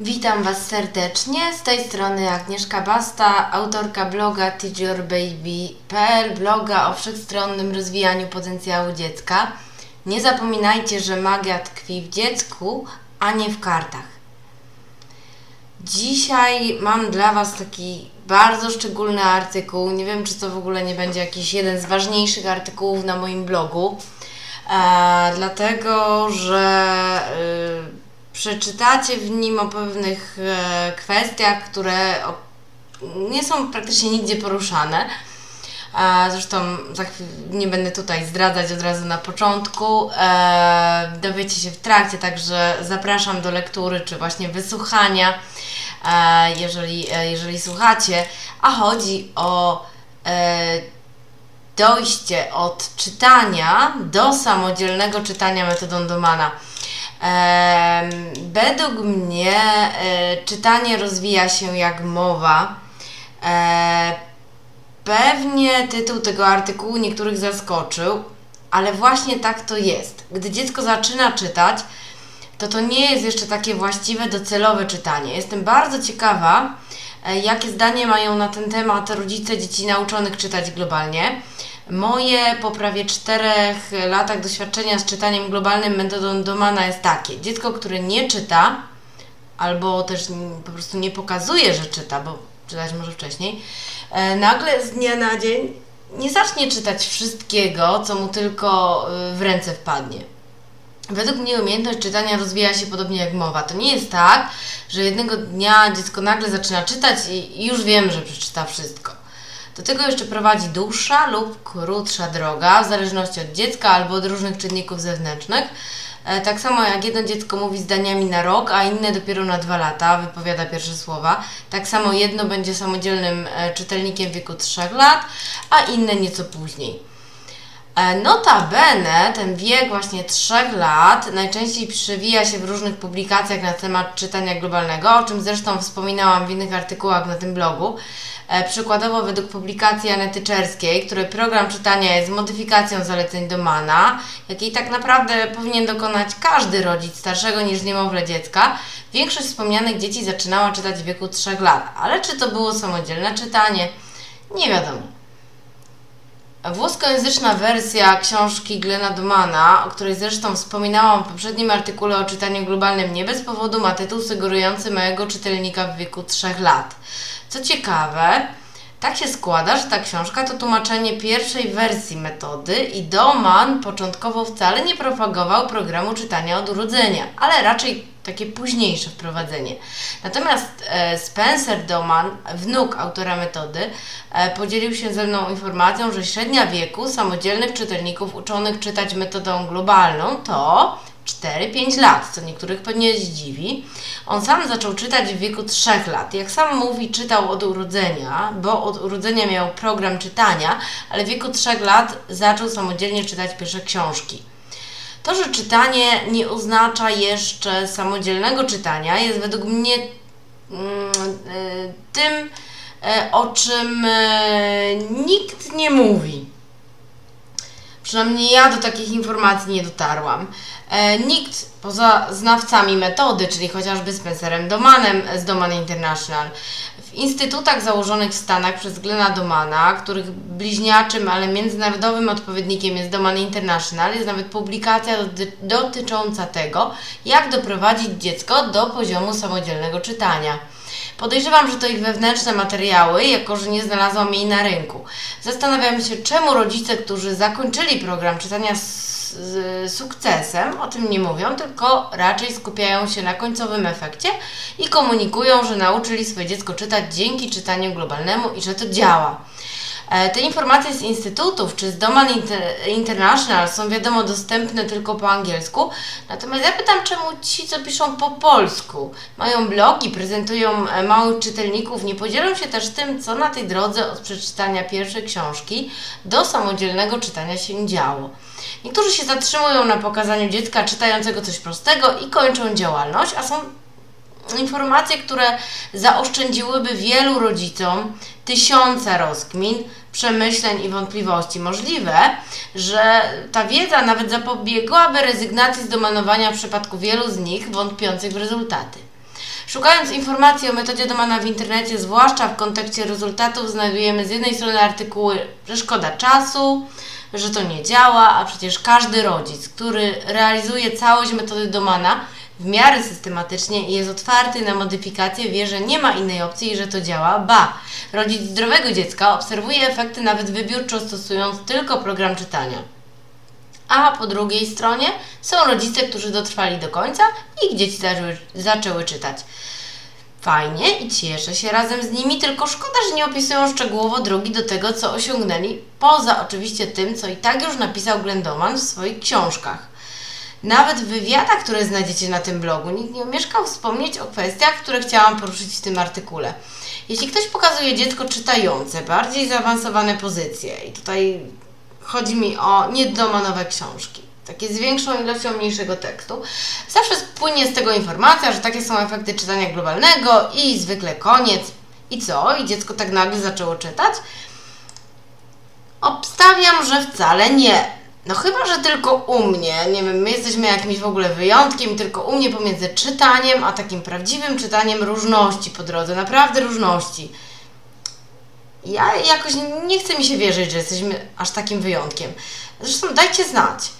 Witam Was serdecznie. Z tej strony Agnieszka Basta, autorka bloga teachyourbaby.pl, bloga o wszechstronnym rozwijaniu potencjału dziecka. Nie zapominajcie, że magia tkwi w dziecku, a nie w kartach. Dzisiaj mam dla Was taki bardzo szczególny artykuł. Nie wiem, czy to w ogóle nie będzie jakiś jeden z ważniejszych artykułów na moim blogu, e, dlatego że. Y, przeczytacie w nim o pewnych e, kwestiach, które nie są praktycznie nigdzie poruszane. E, zresztą nie będę tutaj zdradzać od razu na początku. E, dowiecie się w trakcie, także zapraszam do lektury czy właśnie wysłuchania, jeżeli, jeżeli słuchacie. A chodzi o dojście od czytania do samodzielnego czytania metodą Domana. Według mnie e, czytanie rozwija się jak mowa. E, pewnie tytuł tego artykułu niektórych zaskoczył, ale właśnie tak to jest. Gdy dziecko zaczyna czytać, to to nie jest jeszcze takie właściwe, docelowe czytanie. Jestem bardzo ciekawa, e, jakie zdanie mają na ten temat rodzice dzieci nauczonych czytać globalnie. Moje po prawie czterech latach doświadczenia z czytaniem globalnym metodą Domana jest takie. Dziecko, które nie czyta, albo też po prostu nie pokazuje, że czyta, bo czytać może wcześniej, e, nagle z dnia na dzień nie zacznie czytać wszystkiego, co mu tylko e, w ręce wpadnie. Według mnie umiejętność czytania rozwija się podobnie jak mowa. To nie jest tak, że jednego dnia dziecko nagle zaczyna czytać i już wiem, że przeczyta wszystko. Do tego jeszcze prowadzi dłuższa lub krótsza droga, w zależności od dziecka albo od różnych czynników zewnętrznych. E, tak samo jak jedno dziecko mówi zdaniami na rok, a inne dopiero na dwa lata, wypowiada pierwsze słowa. Tak samo jedno będzie samodzielnym e, czytelnikiem w wieku 3 lat, a inne nieco później. E, notabene ten wiek właśnie 3 lat najczęściej przewija się w różnych publikacjach na temat czytania globalnego, o czym zresztą wspominałam w innych artykułach na tym blogu. E, przykładowo według publikacji Anety Czerskiej, której program czytania jest modyfikacją zaleceń Domana, jakiej tak naprawdę powinien dokonać każdy rodzic starszego niż niemowlę dziecka, większość wspomnianych dzieci zaczynała czytać w wieku 3 lat. Ale czy to było samodzielne czytanie? Nie wiadomo. Włoskojęzyczna wersja książki Glena Domana, o której zresztą wspominałam w poprzednim artykule o czytaniu globalnym nie bez powodu, ma tytuł sugerujący mojego czytelnika w wieku 3 lat. Co ciekawe, tak się składa, że ta książka to tłumaczenie pierwszej wersji metody i Doman początkowo wcale nie propagował programu czytania od urodzenia, ale raczej takie późniejsze wprowadzenie. Natomiast e, Spencer Doman, wnuk autora metody, e, podzielił się ze mną informacją, że średnia wieku samodzielnych czytelników uczonych czytać metodą globalną to 4-5 lat, co niektórych pewnie zdziwi. On sam zaczął czytać w wieku 3 lat. Jak sam mówi, czytał od urodzenia, bo od urodzenia miał program czytania, ale w wieku 3 lat zaczął samodzielnie czytać pierwsze książki. To, że czytanie nie oznacza jeszcze samodzielnego czytania, jest według mnie mm, e, tym, e, o czym e, nikt nie mówi. Przynajmniej ja do takich informacji nie dotarłam. E, nikt poza znawcami metody, czyli chociażby Spencerem Domanem z Doman International, w instytutach założonych w Stanach przez Glena Domana, których bliźniaczym, ale międzynarodowym odpowiednikiem jest Doman International, jest nawet publikacja dotycząca tego, jak doprowadzić dziecko do poziomu samodzielnego czytania. Podejrzewam, że to ich wewnętrzne materiały, jako że nie znalazłam jej na rynku. Zastanawiam się, czemu rodzice, którzy zakończyli program czytania z sukcesem, o tym nie mówią, tylko raczej skupiają się na końcowym efekcie i komunikują, że nauczyli swoje dziecko czytać dzięki czytaniu globalnemu i że to działa. E, te informacje z instytutów czy z Doman International są wiadomo dostępne tylko po angielsku, natomiast ja pytam, czemu ci, co piszą po polsku, mają blogi, prezentują e, małych czytelników, nie podzielą się też tym, co na tej drodze od przeczytania pierwszej książki do samodzielnego czytania się działo. Niektórzy się zatrzymują na pokazaniu dziecka czytającego coś prostego i kończą działalność, a są informacje, które zaoszczędziłyby wielu rodzicom tysiące rozkmin, przemyśleń i wątpliwości. Możliwe, że ta wiedza nawet zapobiegłaby rezygnacji z domanowania w przypadku wielu z nich wątpiących w rezultaty. Szukając informacji o metodzie Domana w internecie, zwłaszcza w kontekście rezultatów, znajdujemy z jednej strony artykuły, że szkoda czasu, że to nie działa, a przecież każdy rodzic, który realizuje całość metody Domana w miarę systematycznie i jest otwarty na modyfikacje, wie, że nie ma innej opcji i że to działa. Ba, rodzic zdrowego dziecka obserwuje efekty nawet wybiórczo stosując tylko program czytania. A po drugiej stronie są rodzice, którzy dotrwali do końca i ich dzieci zaczęły, zaczęły czytać. Fajnie i cieszę się razem z nimi, tylko szkoda, że nie opisują szczegółowo drogi do tego, co osiągnęli, poza oczywiście tym, co i tak już napisał Glendoman w swoich książkach. Nawet w wywiadach, które znajdziecie na tym blogu, nikt nie omieszkał wspomnieć o kwestiach, które chciałam poruszyć w tym artykule. Jeśli ktoś pokazuje dziecko czytające, bardziej zaawansowane pozycje, i tutaj chodzi mi o niedomanowe książki, takie z większą ilością mniejszego tekstu, zawsze spłynie z tego informacja, że takie są efekty czytania globalnego i zwykle koniec. I co? I dziecko tak nagle zaczęło czytać? Obstawiam, że wcale nie. No chyba, że tylko u mnie, nie wiem, my jesteśmy jakimś w ogóle wyjątkiem tylko u mnie pomiędzy czytaniem, a takim prawdziwym czytaniem różności po drodze, naprawdę różności. Ja jakoś nie chcę mi się wierzyć, że jesteśmy aż takim wyjątkiem. Zresztą dajcie znać.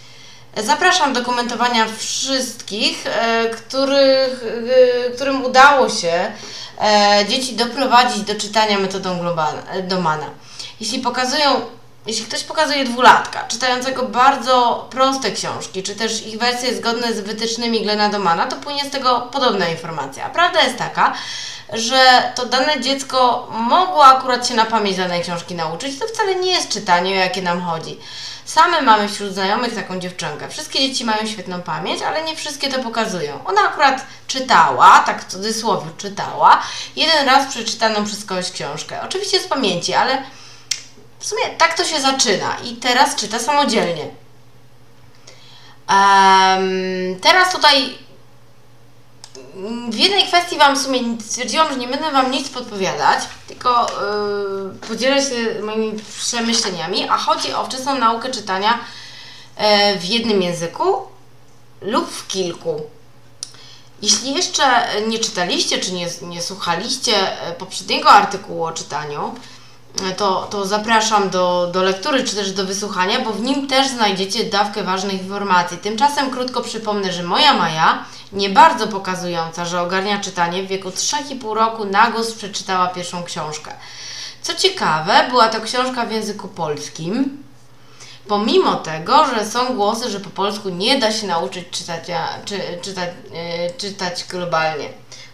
Zapraszam do komentowania wszystkich, e, których, e, którym udało się e, dzieci doprowadzić do czytania metodą Domana. Jeśli pokazują jeśli ktoś pokazuje dwulatka, czytającego bardzo proste książki, czy też ich wersje zgodne z wytycznymi Glena Domana, to płynie z tego podobna informacja. A prawda jest taka, że to dane dziecko mogło akurat się na pamięć danej książki nauczyć. To wcale nie jest czytanie, o jakie nam chodzi. Same mamy wśród znajomych taką dziewczynkę. Wszystkie dzieci mają świetną pamięć, ale nie wszystkie to pokazują. Ona akurat czytała, tak w cudzysłowie czytała, jeden raz przeczytaną przez kogoś książkę. Oczywiście z pamięci, ale w sumie tak to się zaczyna i teraz czyta samodzielnie. Um, teraz tutaj w jednej kwestii Wam w sumie stwierdziłam, że nie będę Wam nic podpowiadać, tylko yy, podzielę się moimi przemyśleniami, a chodzi o wczesną naukę czytania yy, w jednym języku lub w kilku. Jeśli jeszcze nie czytaliście czy nie, nie słuchaliście e, poprzedniego artykułu o czytaniu, to, to zapraszam do, do lektury czy też do wysłuchania, bo w nim też znajdziecie dawkę ważnych informacji. Tymczasem krótko przypomnę, że moja Maja, nie bardzo pokazująca, że ogarnia czytanie, w wieku 3,5 roku na głos przeczytała pierwszą książkę. Co ciekawe, była to książka w języku polskim, pomimo tego, że są głosy, że po polsku nie da się nauczyć czytać, czy, czytać, yy, czytać globalnie.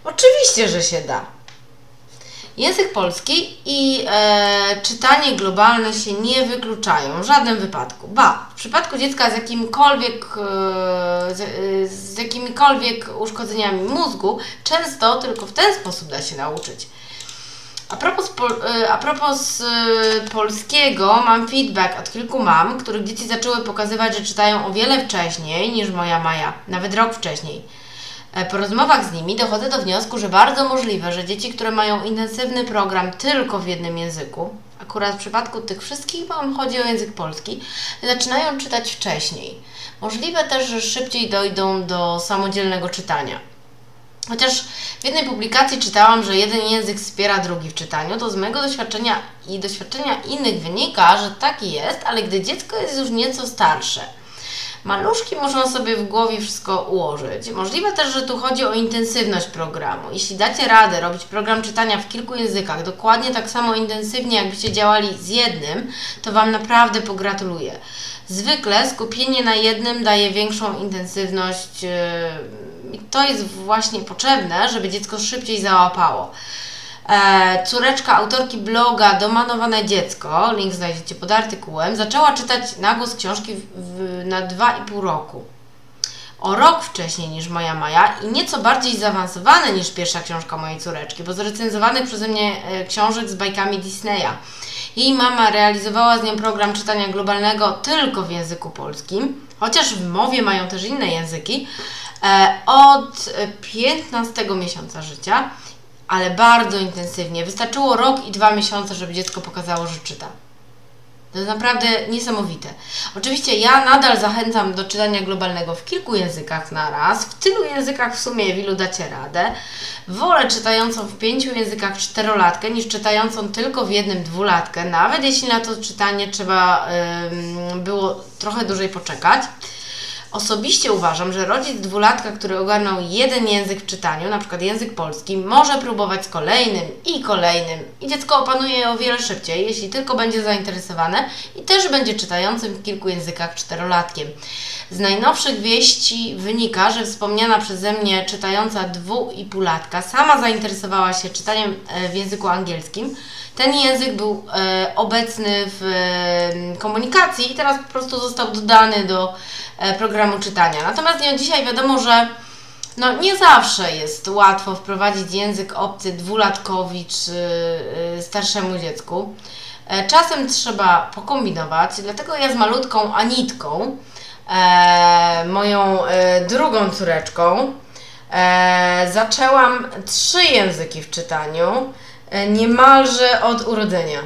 Oczywiście, że się da. Język polski i e, czytanie globalne się nie wykluczają w żadnym wypadku. Ba, w przypadku dziecka z jakimkolwiek, e, z, e, z jakimikolwiek uszkodzeniami mózgu, często tylko w ten sposób da się nauczyć. A propos, e, a propos e, polskiego, mam feedback od kilku mam, których dzieci zaczęły pokazywać, że czytają o wiele wcześniej niż moja Maja, nawet rok wcześniej. E, po rozmowach z nimi dochodzę do wniosku, że bardzo możliwe, że dzieci, które mają intensywny program tylko w jednym języku, akurat w przypadku tych wszystkich mam chodzi o język polski, zaczynają czytać wcześniej. Możliwe też, że szybciej dojdą do samodzielnego czytania. Chociaż w jednej publikacji czytałam, że jeden język wspiera drugi w czytaniu, to z mojego doświadczenia i doświadczenia innych wynika, że tak jest, ale gdy dziecko jest już nieco starsze – Maluszki muszą sobie w głowie wszystko ułożyć. Możliwe też, że tu chodzi o intensywność programu. Jeśli dacie radę robić program czytania w kilku językach dokładnie tak samo intensywnie, jakbyście działali z jednym, to Wam naprawdę pogratuluję. Zwykle skupienie na jednym daje większą intensywność yy, i to jest właśnie potrzebne, żeby dziecko szybciej załapało. E, córeczka autorki bloga Domanowane Dziecko, link znajdziecie pod artykułem, zaczęła czytać na głos książki w, w, na 2,5 roku. O rok wcześniej niż moja Maja i nieco bardziej zaawansowane niż pierwsza książka mojej córeczki, bo z recenzowanych przeze mnie e, książek z bajkami Disneya. Jej mama realizowała z nią program czytania globalnego tylko w języku polskim, chociaż w mowie mają też inne języki, e, od 15 miesiąca życia ale bardzo intensywnie. Wystarczyło rok i dwa miesiące, żeby dziecko pokazało, że czyta. To jest naprawdę niesamowite. Oczywiście ja nadal zachęcam do czytania globalnego w kilku językach na raz. W tylu językach w sumie w ilu dacie radę. Wolę czytającą w pięciu językach czterolatkę niż czytającą tylko w jednym dwulatkę, nawet jeśli na to czytanie trzeba yy, było trochę dłużej poczekać. Osobiście uważam, że rodzic dwulatka, który ogarnął jeden język w czytaniu, na przykład język polski, może próbować z kolejnym i kolejnym i dziecko opanuje je o wiele szybciej, jeśli tylko będzie zainteresowane i też będzie czytającym w kilku językach czterolatkiem. Z najnowszych wieści wynika, że wspomniana przeze mnie czytająca dwu i półlatka sama zainteresowała się czytaniem e, w języku angielskim. Ten język był e, obecny w e, komunikacji i teraz po prostu został dodany do E, programu czytania. Natomiast nie dzisiaj wiadomo, że no, nie zawsze jest łatwo wprowadzić język obcy dwulatkowi czy y, starszemu dziecku. E, czasem trzeba pokombinować, dlatego ja z malutką Anitką, e, moją e, drugą córeczką, e, zaczęłam trzy języki w czytaniu e, niemalże od urodzenia.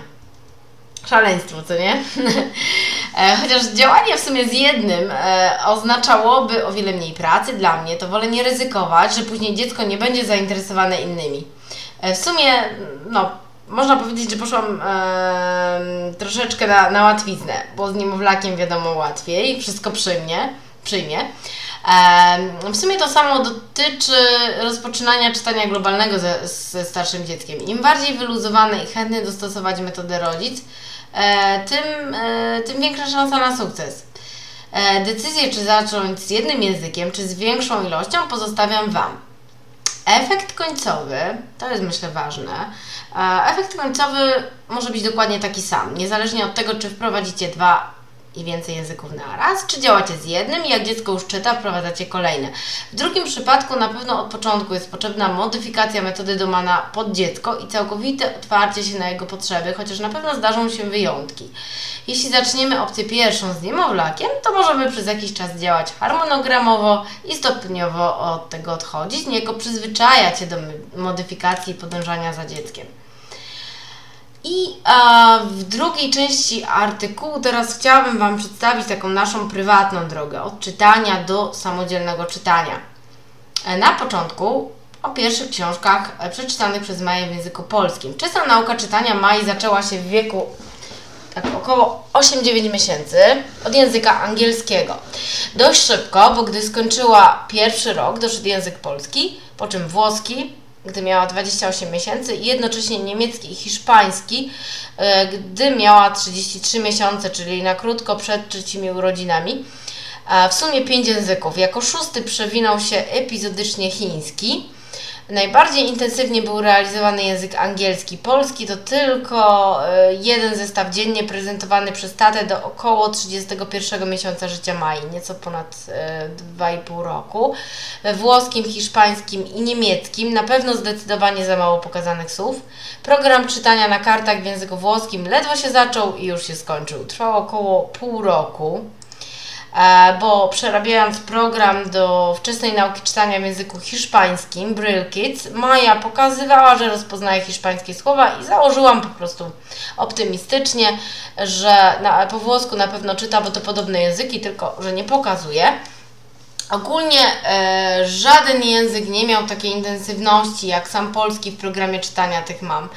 Szaleństwo, co nie? E, chociaż działanie w sumie z jednym e, oznaczałoby o wiele mniej pracy dla mnie, to wolę nie ryzykować, że później dziecko nie będzie zainteresowane innymi. E, w sumie, no, można powiedzieć, że poszłam e, troszeczkę na, na łatwiznę, bo z niemowlakiem wiadomo łatwiej, wszystko przyjmie, przyjmie. E, w sumie to samo dotyczy rozpoczynania czytania globalnego ze, ze starszym dzieckiem. Im bardziej wyluzowany i chętny dostosować metodę rodzic, E, tym, e, tym większa szansa na sukces. E, decyzję, czy zacząć z jednym językiem, czy z większą ilością, pozostawiam Wam. Efekt końcowy, to jest myślę ważne, efekt końcowy może być dokładnie taki sam, niezależnie od tego, czy wprowadzicie dwa i więcej języków na raz, czy działacie z jednym i jak dziecko już czyta, wprowadzacie kolejne. W drugim przypadku na pewno od początku jest potrzebna modyfikacja metody domana pod dziecko i całkowite otwarcie się na jego potrzeby, chociaż na pewno zdarzą się wyjątki. Jeśli zaczniemy opcję pierwszą z niemowlakiem, to możemy przez jakiś czas działać harmonogramowo i stopniowo od tego odchodzić, niejako przyzwyczajać się do modyfikacji i podążania za dzieckiem. I a, w drugiej części artykułu teraz chciałabym Wam przedstawić taką naszą prywatną drogę od czytania do samodzielnego czytania. E, na początku o pierwszych książkach e, przeczytanych przez Maję w języku polskim. Czysta nauka czytania Mai zaczęła się w wieku tak około 8-9 miesięcy od języka angielskiego. Dość szybko, bo gdy skończyła pierwszy rok, doszedł język polski, po czym włoski, gdy miała 28 miesięcy i jednocześnie niemiecki i hiszpański, e, gdy miała 33 miesiące, czyli na krótko przed trzecimi urodzinami. W sumie 5 języków. Jako szósty przewinął się epizodycznie chiński. Najbardziej intensywnie był realizowany język angielski. Polski to tylko e, jeden zestaw dziennie prezentowany przez tatę do około 31 miesiąca życia Mai, nieco ponad 2,5 e, roku. We włoskim, hiszpańskim i niemieckim na pewno zdecydowanie za mało pokazanych słów. Program czytania na kartach w języku włoskim ledwo się zaczął i już się skończył. Trwał około pół roku. E, bo przerabiając program do wczesnej nauki czytania w języku hiszpańskim, Brill Kids, Maja pokazywała, że rozpoznaje hiszpańskie słowa i założyłam po prostu optymistycznie, że na, po włosku na pewno czyta, bo to podobne języki, tylko że nie pokazuje. Ogólnie e, żaden język nie miał takiej intensywności jak sam polski w programie czytania tych mam,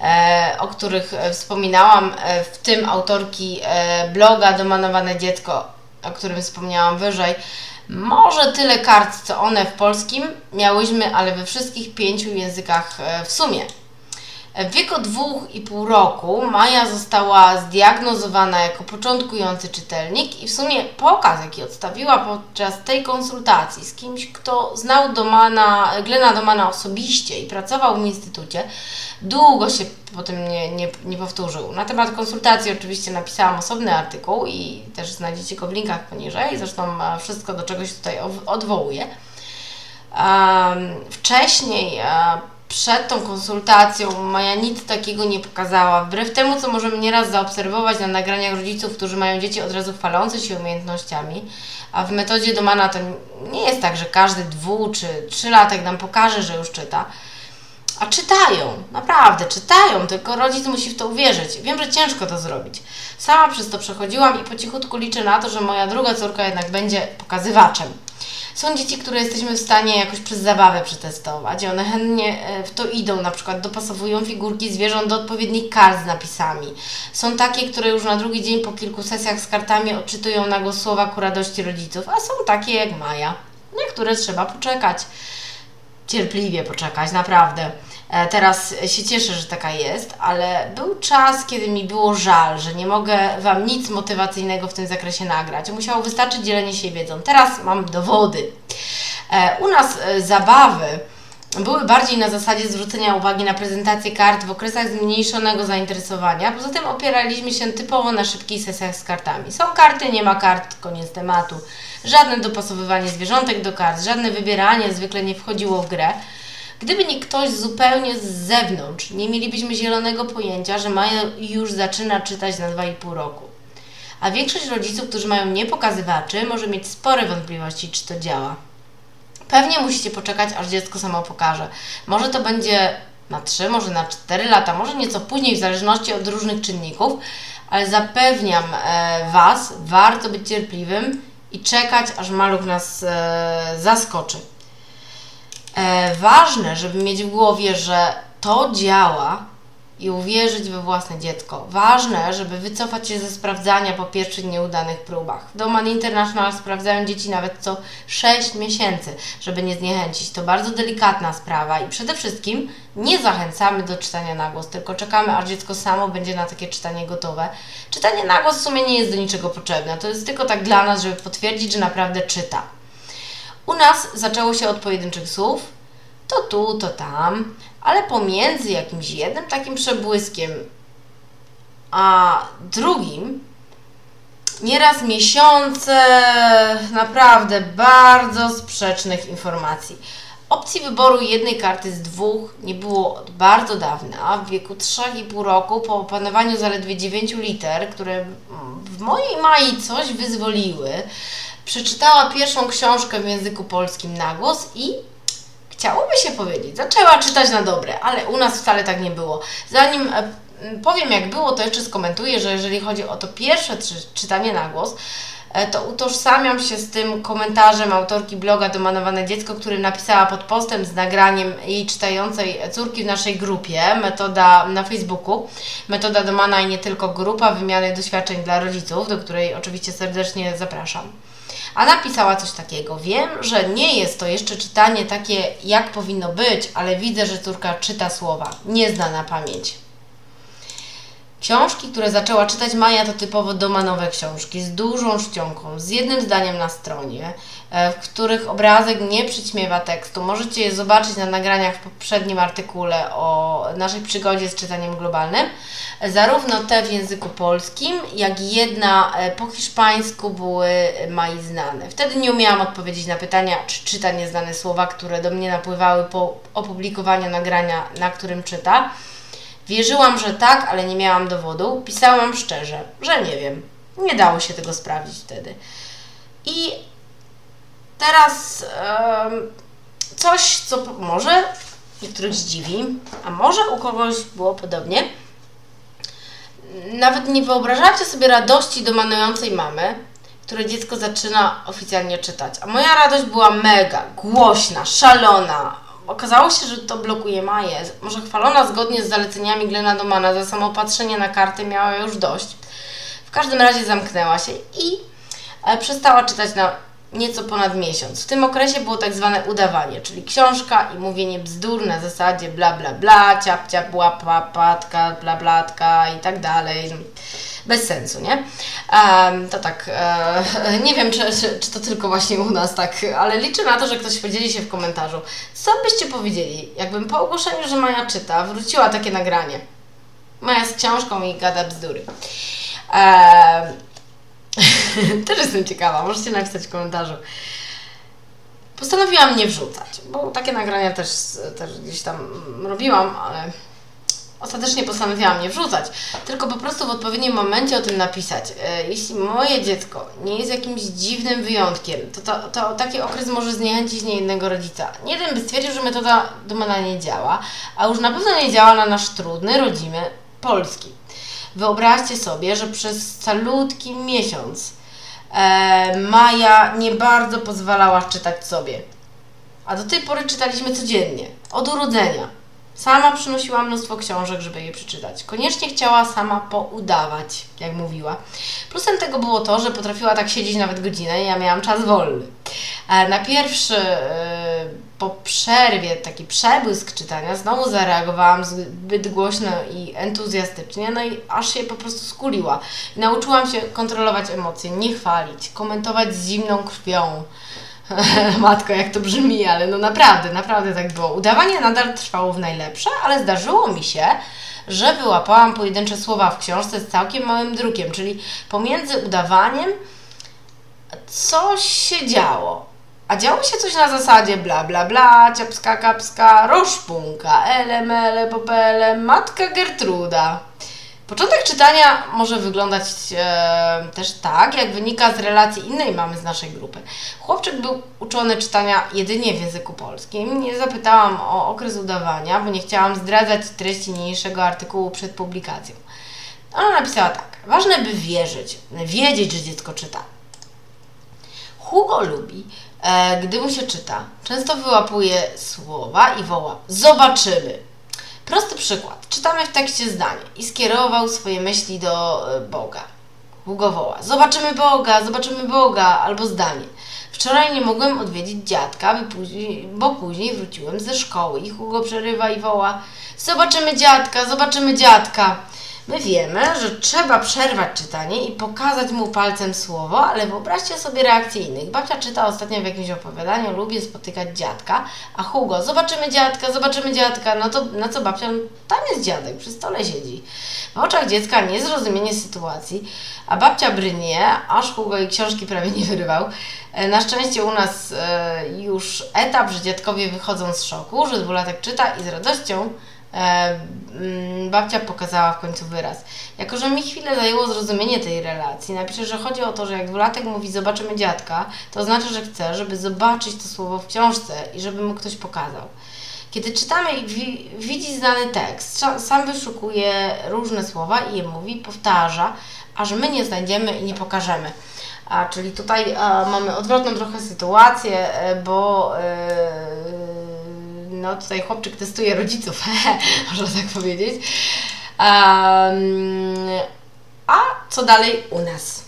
e, o których wspominałam, e, w tym autorki e, bloga Domanowane Dziecko o którym wspomniałam wyżej, może tyle kart, co one w polskim miałyśmy, ale we wszystkich pięciu językach e, w sumie. W wieku dwóch i pół roku Maja została zdiagnozowana jako początkujący czytelnik i w sumie pokaz, jaki odstawiła podczas tej konsultacji z kimś, kto znał Domana, Glena Domana osobiście i pracował w instytucie, długo się potem nie, nie, nie powtórzył. Na temat konsultacji oczywiście napisałam osobny artykuł i też znajdziecie go w linkach poniżej, zresztą e, wszystko do czegoś tutaj odwołuję. Wcześniej uh, przed tą konsultacją Maja nic takiego nie pokazała. Wbrew temu, co możemy nieraz zaobserwować na nagraniach rodziców, którzy mają dzieci od razu chwalące się umiejętnościami, a w metodzie Domana to nie jest tak, że każdy dwu czy trzylatek nam pokaże, że już czyta. A czytają, naprawdę, czytają, tylko rodzic musi w to uwierzyć. Wiem, że ciężko to zrobić. Sama przez to przechodziłam i po cichutku liczę na to, że moja druga córka jednak będzie pokazywaczem. Są dzieci, które jesteśmy w stanie jakoś przez zabawę przetestować i one chętnie e, w to idą, na przykład dopasowują figurki zwierząt do odpowiednich kart z napisami. Są takie, które już na drugi dzień po kilku sesjach z kartami odczytują na głos słowa ku radości rodziców, a są takie jak Maja, na które trzeba poczekać. Cierpliwie poczekać, naprawdę. E, teraz się cieszę, że taka jest, ale był czas, kiedy mi było żal, że nie mogę Wam nic motywacyjnego w tym zakresie nagrać. Musiało wystarczyć dzielenie się wiedzą. Teraz mam dowody. E, u nas e, zabawy były bardziej na zasadzie zwrócenia uwagi na prezentację kart w okresach zmniejszonego zainteresowania. Poza tym opieraliśmy się typowo na szybkich sesjach z kartami. Są karty, nie ma kart, koniec tematu. Żadne dopasowywanie zwierzątek do kart, żadne wybieranie zwykle nie wchodziło w grę. Gdyby nie ktoś zupełnie z zewnątrz, nie mielibyśmy zielonego pojęcia, że Maja już zaczyna czytać na 2,5 roku. A większość rodziców, którzy mają niepokazywaczy, może mieć spore wątpliwości, czy to działa. Pewnie musicie poczekać, aż dziecko samo pokaże. Może to będzie na 3, może na 4 lata, może nieco później, w zależności od różnych czynników, ale zapewniam e, Was, warto być cierpliwym i czekać, aż maluch nas e, zaskoczy. E, ważne, żeby mieć w głowie, że to działa i uwierzyć we własne dziecko. Ważne, żeby wycofać się ze sprawdzania po pierwszych nieudanych próbach. W Doman International sprawdzają dzieci nawet co 6 miesięcy, żeby nie zniechęcić. To bardzo delikatna sprawa i przede wszystkim nie zachęcamy do czytania na głos, tylko czekamy, aż dziecko samo będzie na takie czytanie gotowe. Czytanie na głos w sumie nie jest do niczego potrzebne. To jest tylko tak dla nas, żeby potwierdzić, że naprawdę czyta. U nas zaczęło się od pojedynczych słów, to tu, to tam, ale pomiędzy jakimś jednym takim przebłyskiem a drugim nieraz miesiące naprawdę bardzo sprzecznych informacji. Opcji wyboru jednej karty z dwóch nie było od bardzo dawna. W wieku 3,5 roku, po opanowaniu zaledwie 9 liter, które w mojej Mai coś wyzwoliły, przeczytała pierwszą książkę w języku polskim na głos i chciałoby się powiedzieć, zaczęła czytać na dobre, ale u nas wcale tak nie było. Zanim e, powiem jak było, to jeszcze skomentuję, że jeżeli chodzi o to pierwsze czytanie na głos, e, to utożsamiam się z tym komentarzem autorki bloga Domanowane Dziecko, który napisała pod postem z nagraniem jej czytającej córki w naszej grupie, metoda na Facebooku, metoda Domana i nie tylko grupa wymiany doświadczeń dla rodziców, do której oczywiście serdecznie zapraszam a napisała coś takiego. Wiem, że nie jest to jeszcze czytanie takie, jak powinno być, ale widzę, że córka czyta słowa. Nie zna na pamięć. Książki, które zaczęła czytać Maja, to typowo domanowe książki z dużą czcionką, z jednym zdaniem na stronie, e, w których obrazek nie przyćmiewa tekstu. Możecie je zobaczyć na nagraniach w poprzednim artykule o naszej przygodzie z czytaniem globalnym. Zarówno te w języku polskim, jak i jedna e, po hiszpańsku były Mai znane. Wtedy nie umiałam odpowiedzieć na pytania, czy czyta nieznane słowa, które do mnie napływały po opublikowaniu nagrania, na którym czyta. Wierzyłam, że tak, ale nie miałam dowodu. Pisałam szczerze, że nie wiem. Nie dało się tego sprawdzić wtedy. I teraz um, coś, co może niektórych zdziwi, a może u kogoś było podobnie. Nawet nie wyobrażacie sobie radości domanującej mamy, które dziecko zaczyna oficjalnie czytać. A moja radość była mega, głośna, szalona, Okazało się, że to blokuje Maję. Może chwalona zgodnie z zaleceniami Glena Domana za samo patrzenie na karty miała już dość. W każdym razie zamknęła się i e, przestała czytać na nieco ponad miesiąc. W tym okresie było tak zwane udawanie, czyli książka i mówienie bzdur na zasadzie bla bla bla, ciap ciap, łapa, patka, bla blatka i tak dalej bez sensu, nie? Um, to tak, e, nie wiem, czy, czy, czy, to tylko właśnie u nas tak, ale liczę na to, że ktoś podzieli się w komentarzu. Co byście powiedzieli, jakbym po ogłoszeniu, że Maja czyta, wróciła takie nagranie? Maja z książką i gada bzdury. E, też jestem ciekawa, możecie napisać w komentarzu. Postanowiłam nie wrzucać, bo takie nagrania też, też gdzieś tam robiłam, ale ostatecznie postanowiłam nie wrzucać, tylko po prostu w odpowiednim momencie o tym napisać. E, jeśli moje dziecko nie jest jakimś dziwnym wyjątkiem, to, to, to taki okres może zniechęcić niejednego rodzica. Nie jeden by stwierdził, że metoda Dumana nie działa, a już na pewno nie działa na nasz trudny, rodzimy polski. Wyobraźcie sobie, że przez calutki miesiąc e, Maja nie bardzo pozwalała czytać sobie. A do tej pory czytaliśmy codziennie, od urodzenia. Sama przynosiła mnóstwo książek, żeby je przeczytać. Koniecznie chciała sama poudawać, jak mówiła. Plusem tego było to, że potrafiła tak siedzieć nawet godzinę i ja miałam czas wolny. E, na pierwszy, e, po przerwie, taki przebłysk czytania, znowu zareagowałam zbyt głośno i entuzjastycznie, no i aż się po prostu skuliła. Nauczyłam się kontrolować emocje, nie chwalić, komentować z zimną krwią. Matko, jak to brzmi, ale no naprawdę, naprawdę tak było. Udawanie nadal trwało w najlepsze, ale zdarzyło mi się, że wyłapałam pojedyncze słowa w książce z całkiem małym drukiem, czyli pomiędzy udawaniem coś się działo. A działo się coś na zasadzie bla bla bla, ciapska kapska, roszpunka, ele mele popele, matka Gertruda. Początek czytania może wyglądać e, też tak, jak wynika z relacji innej mamy z naszej grupy. Chłopczyk był uczony czytania jedynie w języku polskim. Nie zapytałam o okres udawania, bo nie chciałam zdradzać treści niniejszego artykułu przed publikacją. Ona napisała tak. Ważne, by wierzyć, wiedzieć, że dziecko czyta. Hugo lubi, e, gdy mu się czyta. Często wyłapuje słowa i woła: Zobaczymy. Prosty przykład. Czytamy w tekście zdanie i skierował swoje myśli do e, Boga. Hugo woła. Zobaczymy Boga, zobaczymy Boga, albo zdanie. Wczoraj nie mogłem odwiedzić dziadka, bo później wróciłem ze szkoły i Hugo przerywa i woła. Zobaczymy dziadka, zobaczymy dziadka. My wiemy, że trzeba przerwać czytanie i pokazać mu palcem słowo, ale wyobraźcie sobie reakcję innych. Babcia czyta ostatnio w jakimś opowiadaniu, lubię spotykać dziadka, a Hugo, zobaczymy dziadka, zobaczymy dziadka, no to na co babcia, tam jest dziadek, przy stole siedzi. W oczach dziecka niezrozumienie sytuacji, a babcia brynie, aż Hugo jej książki prawie nie wyrywał. E, na szczęście u nas e, już etap, że dziadkowie wychodzą z szoku, że dwulatek czyta i z radością babcia pokazała w końcu wyraz. Jako, że mi chwilę zajęło zrozumienie tej relacji, napiszę, że chodzi o to, że jak dwulatek mówi zobaczymy dziadka, to oznacza, że chce, żeby zobaczyć to słowo w książce i żeby mu ktoś pokazał. Kiedy czytamy i widzi znany tekst, sam wyszukuje różne słowa i je mówi, powtarza, aż my nie znajdziemy i nie pokażemy. A, czyli tutaj a, mamy odwrotną trochę sytuację, e, bo e, no tutaj chłopczyk testuje rodziców, można tak powiedzieć. Um, a co dalej u nas?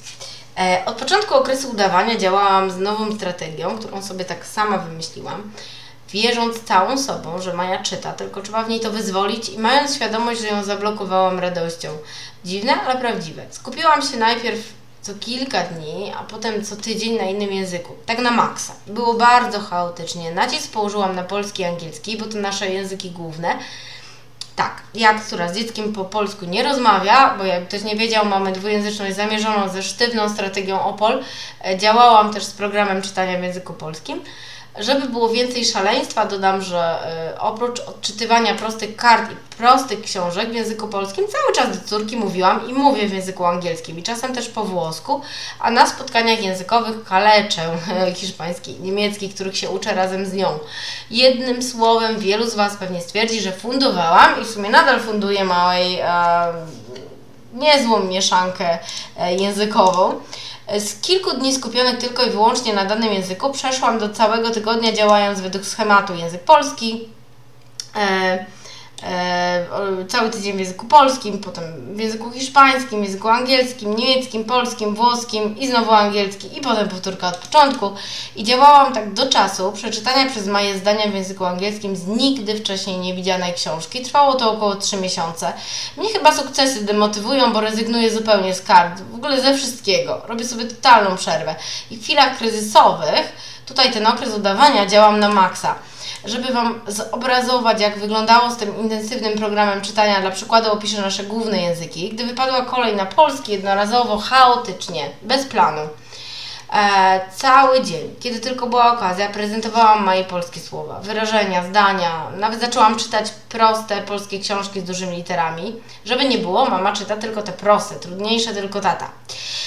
E, od początku okresu udawania działałam z nową strategią, którą sobie tak sama wymyśliłam, wierząc całą sobą, że Maja czyta, tylko trzeba w niej to wyzwolić i mając świadomość, że ją zablokowałam radością. Dziwne, ale prawdziwe. Skupiłam się najpierw co kilka dni, a potem co tydzień na innym języku. Tak na maksa. Było bardzo chaotycznie. Nacisk położyłam na polski i angielski, bo to nasze języki główne. Tak, ja, która z dzieckiem po polsku nie rozmawia, bo jak ktoś nie wiedział, mamy dwujęzyczność zamierzoną ze sztywną strategią OPOL. E, działałam też z programem czytania w języku polskim. Żeby było więcej szaleństwa, dodam, że y, oprócz odczytywania prostych kart i prostych książek w języku polskim, cały czas do córki mówiłam i mówię w języku angielskim i czasem też po włosku, a na spotkaniach językowych kaleczę hiszpański niemiecki, których się uczę razem z nią. Jednym słowem, wielu z Was pewnie stwierdzi, że fundowałam i w sumie nadal funduję małej, e, niezłą mieszankę e, językową. Z kilku dni skupionych tylko i wyłącznie na danym języku przeszłam do całego tygodnia działając według schematu język polski, e, cały tydzień w języku polskim, potem w języku hiszpańskim, języku angielskim, niemieckim, polskim, włoskim i znowu angielski i potem powtórka od początku. I działałam tak do czasu przeczytania przez Maję zdania w języku angielskim z nigdy wcześniej niewidzianej książki. Trwało to około 3 miesiące. Mnie chyba sukcesy demotywują, bo rezygnuję zupełnie z kart, w ogóle ze wszystkiego. Robię sobie totalną przerwę. I w chwilach kryzysowych, tutaj ten okres udawania działam na maksa żeby Wam zobrazować, jak wyglądało z tym intensywnym programem czytania, dla przykładu opiszę nasze główne języki. Gdy wypadła kolej na polski jednorazowo, chaotycznie, bez planu. E, cały dzień, kiedy tylko była okazja, prezentowałam moje polskie słowa, wyrażenia, zdania. Nawet zaczęłam czytać proste polskie książki z dużymi literami. Żeby nie było, mama czyta tylko te proste, trudniejsze tylko tata.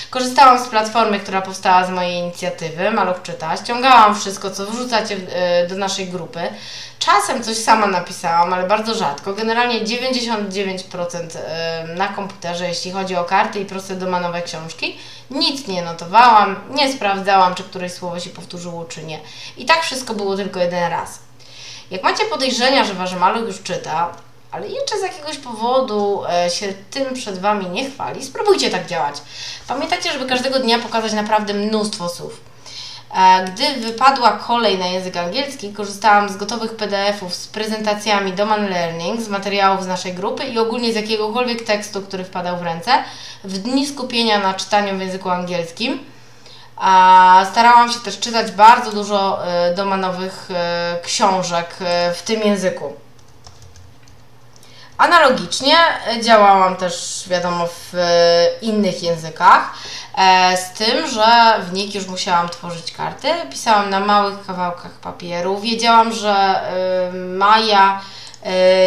Korzystałam z platformy, która powstała z mojej inicjatywy, Maluch Czyta. Ściągałam wszystko, co wrzucacie e, do naszej grupy. Czasem coś sama napisałam, ale bardzo rzadko. Generalnie 99% e, na komputerze, jeśli chodzi o karty i proste domanowe książki. Nic nie notowałam, nie sprawdzałam, czy któreś słowo się powtórzyło, czy nie. I tak wszystko było tylko jeden raz. Jak macie podejrzenia, że wasz maluch już czyta, ale jeszcze z jakiegoś powodu e, się tym przed Wami nie chwali, spróbujcie tak działać. Pamiętajcie, żeby każdego dnia pokazać naprawdę mnóstwo słów. E, gdy wypadła kolej na język angielski, korzystałam z gotowych PDF-ów z prezentacjami Doman Learning, z materiałów z naszej grupy i ogólnie z jakiegokolwiek tekstu, który wpadał w ręce, w dni skupienia na czytaniu w języku angielskim. A starałam się też czytać bardzo dużo e, domanowych e, książek w tym języku. Analogicznie działałam też, wiadomo, w innych językach, e, z tym, że w nich już musiałam tworzyć karty. Pisałam na małych kawałkach papieru. Wiedziałam, że Maja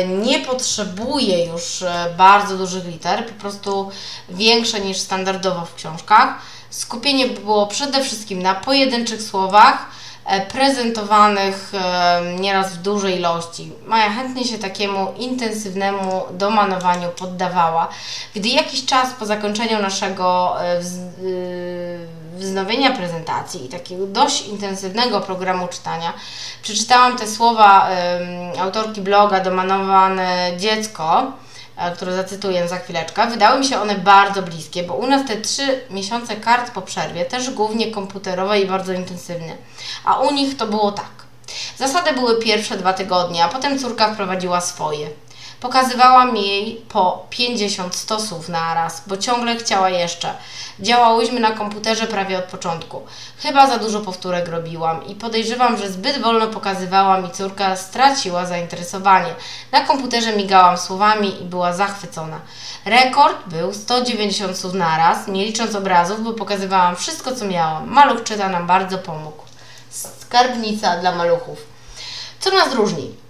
nie potrzebuje już bardzo dużych liter, po prostu większe niż standardowo w książkach. Skupienie było przede wszystkim na pojedynczych słowach, E, prezentowanych e, nieraz w dużej ilości. Maja chętnie się takiemu intensywnemu domanowaniu poddawała. Gdy jakiś czas po zakończeniu naszego e, wznowienia prezentacji i takiego dość intensywnego programu czytania, przeczytałam te słowa autorki bloga Domanowane Dziecko, które zacytuję za chwileczkę, wydały mi się one bardzo bliskie, bo u nas te trzy miesiące kart po przerwie, też głównie komputerowe i bardzo intensywne. A u nich to było tak. Zasady były pierwsze dwa tygodnie, a potem córka wprowadziła swoje. Pokazywałam jej po 50 stosów na raz, bo ciągle chciała jeszcze. Działałyśmy na komputerze prawie od początku. Chyba za dużo powtórek robiłam i podejrzewam, że zbyt wolno pokazywałam i córka straciła zainteresowanie. Na komputerze migałam słowami i była zachwycona. Rekord był 190 słów na raz, nie licząc obrazów, bo pokazywałam wszystko, co miałam. Maluch czyta nam bardzo pomógł. Skarbnica dla maluchów. Co nas różni?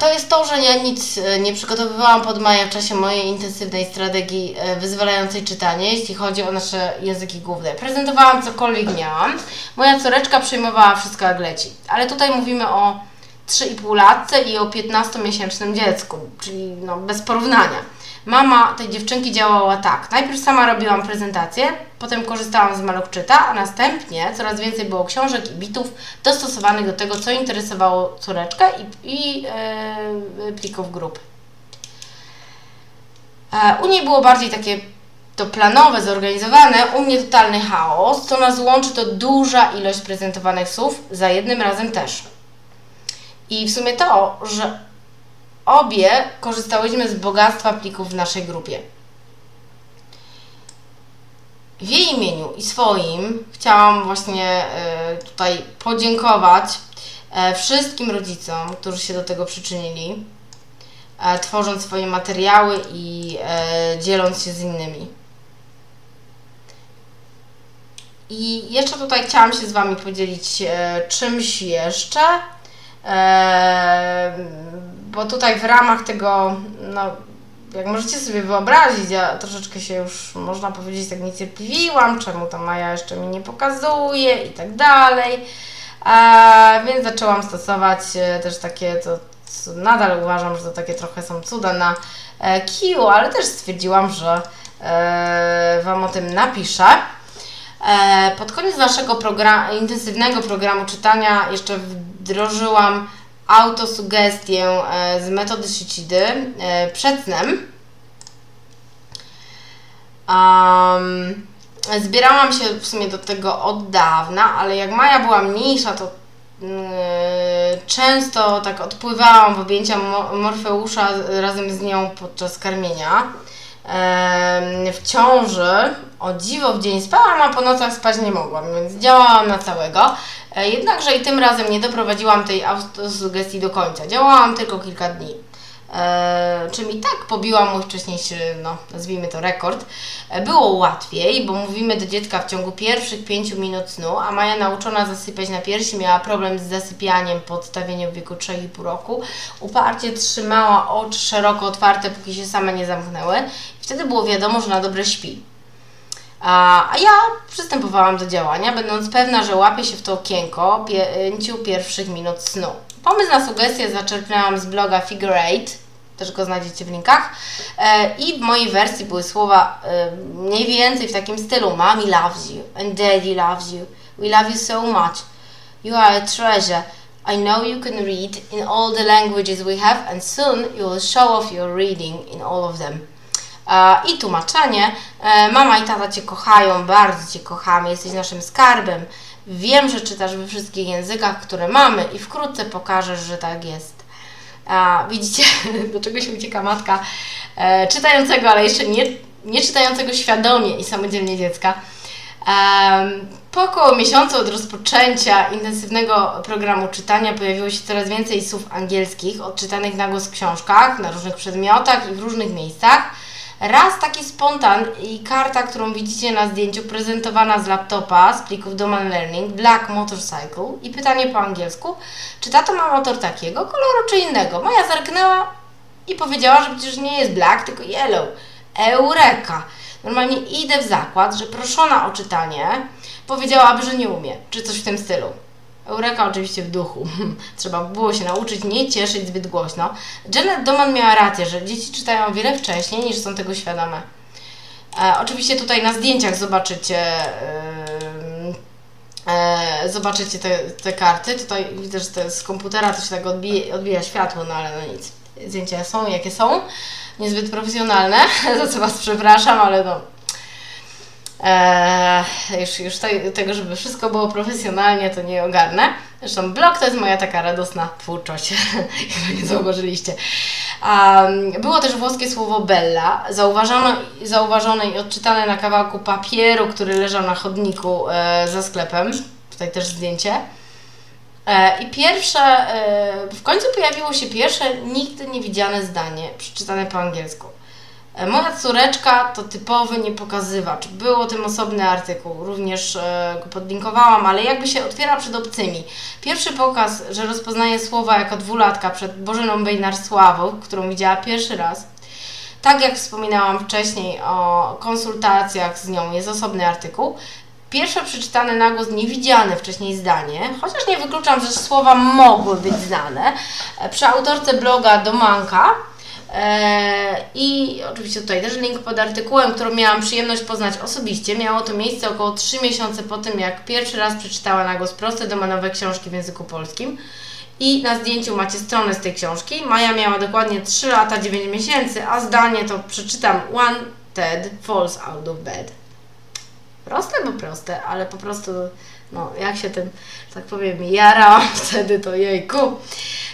To jest to, że ja nic e, nie przygotowywałam pod maja w czasie mojej intensywnej strategii e, wyzwalającej czytanie, jeśli chodzi o nasze języki główne. Prezentowałam cokolwiek miałam. Moja córeczka przyjmowała wszystko jak leci. Ale tutaj mówimy o 3,5 latce i o 15-miesięcznym dziecku, czyli no, bez porównania. Mama tej dziewczynki działała tak. Najpierw sama robiłam prezentację, potem korzystałam z Maluchczyta, a następnie coraz więcej było książek i bitów dostosowanych do tego, co interesowało córeczkę i, i yy, plików grup. E, u niej było bardziej takie to planowe, zorganizowane, u mnie totalny chaos. Co nas łączy to duża ilość prezentowanych słów, za jednym razem też. I w sumie to, że obie korzystałyśmy z bogactwa plików w naszej grupie. W jej imieniu i swoim chciałam właśnie e, tutaj podziękować e, wszystkim rodzicom, którzy się do tego przyczynili, e, tworząc swoje materiały i dzieląc się z innymi. I jeszcze tutaj chciałam się z Wami podzielić czymś jeszcze bo tutaj w ramach tego, no, jak możecie sobie wyobrazić, ja troszeczkę się już, można powiedzieć, tak niecierpliwiłam, czemu ta Maja jeszcze mi nie pokazuje i tak dalej. Więc zaczęłam stosować e, też takie, to, nadal uważam, że to takie trochę są cuda na e, kiju, ale też stwierdziłam, że e, Wam o tym napiszę. E, pod koniec naszego program, intensywnego programu czytania jeszcze wdrożyłam autosugestię e, z metody Shichidy e, przed snem. Um, zbierałam się w sumie do tego od dawna, ale jak Maja była mniejsza, to yy, często tak odpływałam w objęcia Morfeusza razem z nią podczas karmienia. W ciąży, o dziwo w dzień spałam, a po nocach spać nie mogłam, więc działałam na całego. E, jednakże i tym razem nie doprowadziłam tej autosugestii do końca. Działałam tylko kilka dni. e, czym i tak pobiłam mój wcześniejszy, no nazwijmy to rekord. E, było łatwiej, bo mówimy do dziecka w ciągu pierwszych 5 minut snu, a Maja nauczona zasypiać na piersi miała problem z zasypianiem po odstawieniu w wieku 3,5 roku. Uparcie trzymała oczy szeroko otwarte, póki się same nie zamknęły. Wtedy było wiadomo, że na dobre śpi. A, ja przystępowałam do działania, będąc pewna, że łapię się w to okienko pięciu pierwszych minut snu. Pomysł na sugestię zaczerpnęłam z bloga Figure Eight, też go znajdziecie w linkach. E, I w mojej wersji były słowa e, mniej więcej w takim stylu: Mommy loves you and Daddy loves you. We love you so much. You are a treasure. I know you can read in all the languages we have, and soon you will show off your reading in all of them. I tłumaczenie. E, mama i tata Cię kochają, bardzo Cię kochamy, jesteś naszym skarbem. Wiem, że czytasz we wszystkich językach, które mamy i wkrótce pokażesz, że tak jest. A, widzicie, do czego się ucieka matka e, czytającego, ale jeszcze nie, nie czytającego świadomie i samodzielnie dziecka. E, po około miesiącu od rozpoczęcia intensywnego programu czytania pojawiło się coraz więcej słów angielskich odczytanych na głos w książkach, na różnych przedmiotach i w różnych miejscach. Raz taki spontan i karta, którą widzicie na zdjęciu, prezentowana z laptopa, z plików Domain Learning, Black Motorcycle i pytanie po angielsku, czy tato ma motor takiego koloru czy innego? Maja zerknęła i powiedziała, że przecież nie jest black, tylko yellow. Eureka! Normalnie idę w zakład, że proszona o czytanie powiedziałaby, że nie umie, czy coś w tym stylu. Eureka oczywiście w duchu. Trzeba było się nauczyć nie cieszyć zbyt głośno. Janet Doman miała rację, że dzieci czytają wiele wcześniej niż są tego świadome. E, oczywiście tutaj na zdjęciach zobaczycie e, zobaczycie te, te karty. Tutaj widzę, że to jest z komputera, to się tak odbija, odbija światło, no ale no nic. Zdjęcia są jakie są. Niezbyt profesjonalne, za co Was przepraszam, ale no Eee, już już te, tego, żeby wszystko było profesjonalnie, to nie ogarnę. Zresztą blog to jest moja taka radosna twórczość, jak nie zauważyliście. Um, było też włoskie słowo bella, zauważone, zauważone i odczytane na kawałku papieru, który leżał na chodniku e, za sklepem. Tutaj też zdjęcie. E, I pierwsze, e, w końcu pojawiło się pierwsze nigdy nie widziane zdanie, przeczytane po angielsku. E, moja córeczka to typowy niepokazywacz. Był o tym osobny artykuł, również e, go podlinkowałam, ale jakby się otwiera przed obcymi. Pierwszy pokaz, że rozpoznaje słowa jako dwulatka przed Bożeną Bejnar-Sławą, którą widziała pierwszy raz. Tak jak wspominałam wcześniej o konsultacjach z nią, jest osobny artykuł. Pierwsze przeczytane na głos niewidziane wcześniej zdanie, chociaż nie wykluczam, że słowa mogły być znane. E, przy autorce bloga Domanka I oczywiście tutaj też link pod artykułem, którą miałam przyjemność poznać osobiście. Miało to miejsce około 3 miesiące po tym, jak pierwszy raz przeczytała na głos proste domanowe książki w języku polskim. I na zdjęciu macie stronę z tej książki. Maja miała dokładnie 3 lata 9 miesięcy, a zdanie to przeczytam One Ted falls out of bed. Proste, bo proste, ale po prostu, no, jak się tym, tak powiem, jarałam wtedy, to jejku.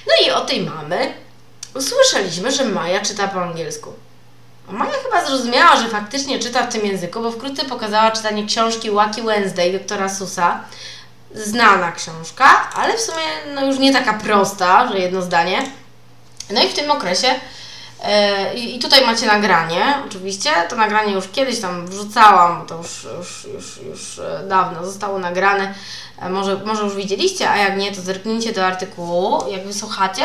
No i o tej mamy Usłyszeliśmy, że Maja czyta po angielsku. A Maja chyba zrozumiała, że faktycznie czyta w tym języku, bo wkrótce pokazała czytanie książki Wacky Wednesday doktora Susa. Znana książka, ale w sumie no już nie taka prosta, że jedno zdanie. No i w tym okresie e, i tutaj macie nagranie, oczywiście. To nagranie już kiedyś tam wrzucałam, to już, już, już, już e, dawno zostało nagrane. E, może, może już widzieliście, a jak nie, to zerknijcie do artykułu, jak wysłuchacie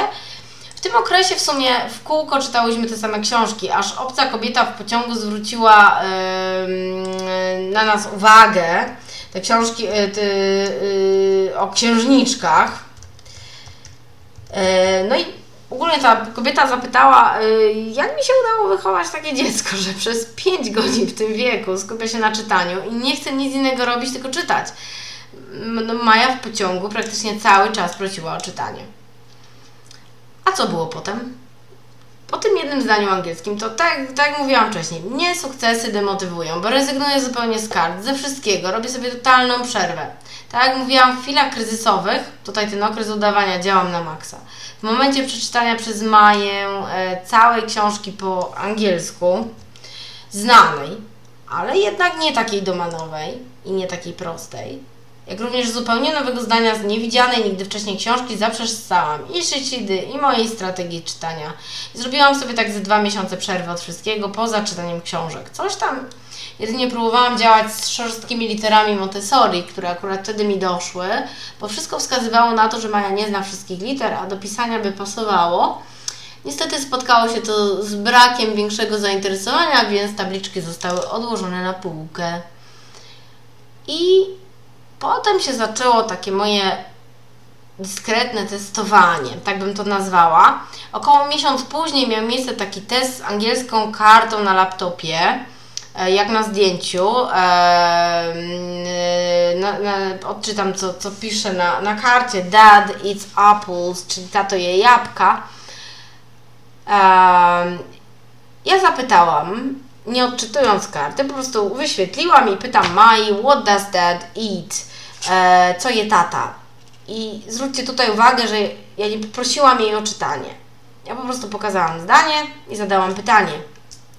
tym okresie w sumie w kółko czytałyśmy te same książki, aż obca kobieta w pociągu zwróciła na nas uwagę. Te książki yy, yy, o księżniczkach. E, no i ogólnie ta kobieta zapytała, e, jak mi się udało wychować takie dziecko, że przez 5 godzin w tym wieku skupia się na czytaniu i nie chce nic innego robić, tylko czytać. No, Maja w pociągu praktycznie cały czas prosiła o czytanie. A co było potem? Po tym jednym zdaniu angielskim, to tak, tak jak mówiłam wcześniej, mnie sukcesy demotywują, bo rezygnuję zupełnie z kart, ze wszystkiego, robię sobie totalną przerwę. Tak jak mówiłam, w chwilach kryzysowych, tutaj ten okres udawania działam na maksa. W momencie przeczytania przez Maję e, całej książki po angielsku, znanej, ale jednak nie takiej domanowej i nie takiej prostej, jak również zupełnie nowego zdania z niewidzianej nigdy wcześniej książki zaprzestałam i Szycidy, i mojej strategii czytania. Zrobiłam sobie tak ze dwa miesiące przerwy od wszystkiego, poza czytaniem książek. Coś tam jedynie próbowałam działać z szorstkimi literami Montessori, które akurat wtedy mi doszły, bo wszystko wskazywało na to, że Maja nie zna wszystkich liter, a do pisania by pasowało. Niestety spotkało się to z brakiem większego zainteresowania, więc tabliczki zostały odłożone na półkę. I potem się zaczęło takie moje dyskretne testowanie, tak bym to nazwała. Około miesiąc później miał miejsce taki test z angielską kartą na laptopie, e, jak na zdjęciu. E, na, na, odczytam, co, co pisze na, na karcie. Dad eats apples, czyli tato je jabłka. Ja zapytałam, nie odczytując karty, po prostu wyświetliłam i pytam Mai, what does dad eat? E, co je tata? I zwróćcie tutaj uwagę, że ja nie poprosiłam jej o czytanie. Ja po prostu pokazałam zdanie i zadałam pytanie.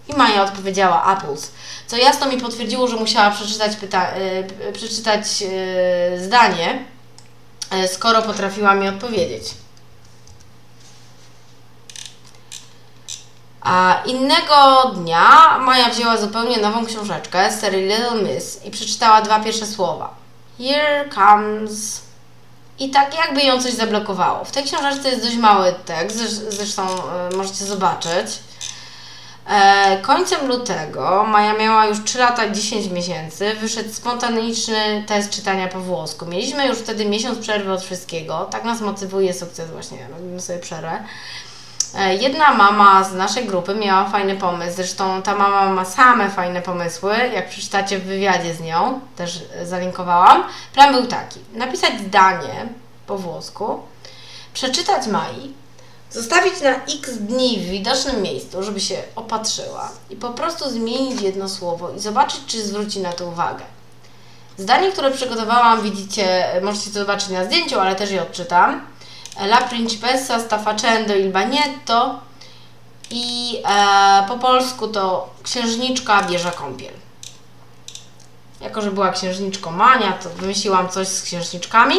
I Maja odpowiedziała apples, co jasno mi potwierdziło, że musiała przeczytać, pyta- e, przeczytać e, zdanie, skoro potrafiła mi odpowiedzieć. A innego dnia Maja wzięła zupełnie nową książeczkę serii Little Miss i przeczytała dwa pierwsze słowa. Here comes. I tak jakby ją coś zablokowało. W tej książeczce jest dość mały tekst, zresztą y, możecie zobaczyć. E, końcem lutego Maja miała już 3 lata 10 miesięcy. Wyszedł spontaniczny test czytania po włosku. Mieliśmy już wtedy miesiąc przerwy od wszystkiego. Tak nas motywuje sukces właśnie. Robimy sobie przerwę. E, jedna mama z naszej grupy miała fajny pomysł, zresztą ta mama ma same fajne pomysły, jak przeczytacie w wywiadzie z nią, też zalinkowałam. Plan był taki, napisać zdanie po włosku, przeczytać Mai, zostawić na x dni w widocznym miejscu, żeby się opatrzyła i po prostu zmienić jedno słowo i zobaczyć, czy zwróci na to uwagę. Zdanie, które przygotowałam, widzicie, możecie to zobaczyć na zdjęciu, ale też je odczytam. La Principessa sta facendo il bagnetto i e, po polsku to księżniczka bierze kąpiel. Jako, że była księżniczką Mania, to wymyśliłam coś z księżniczkami.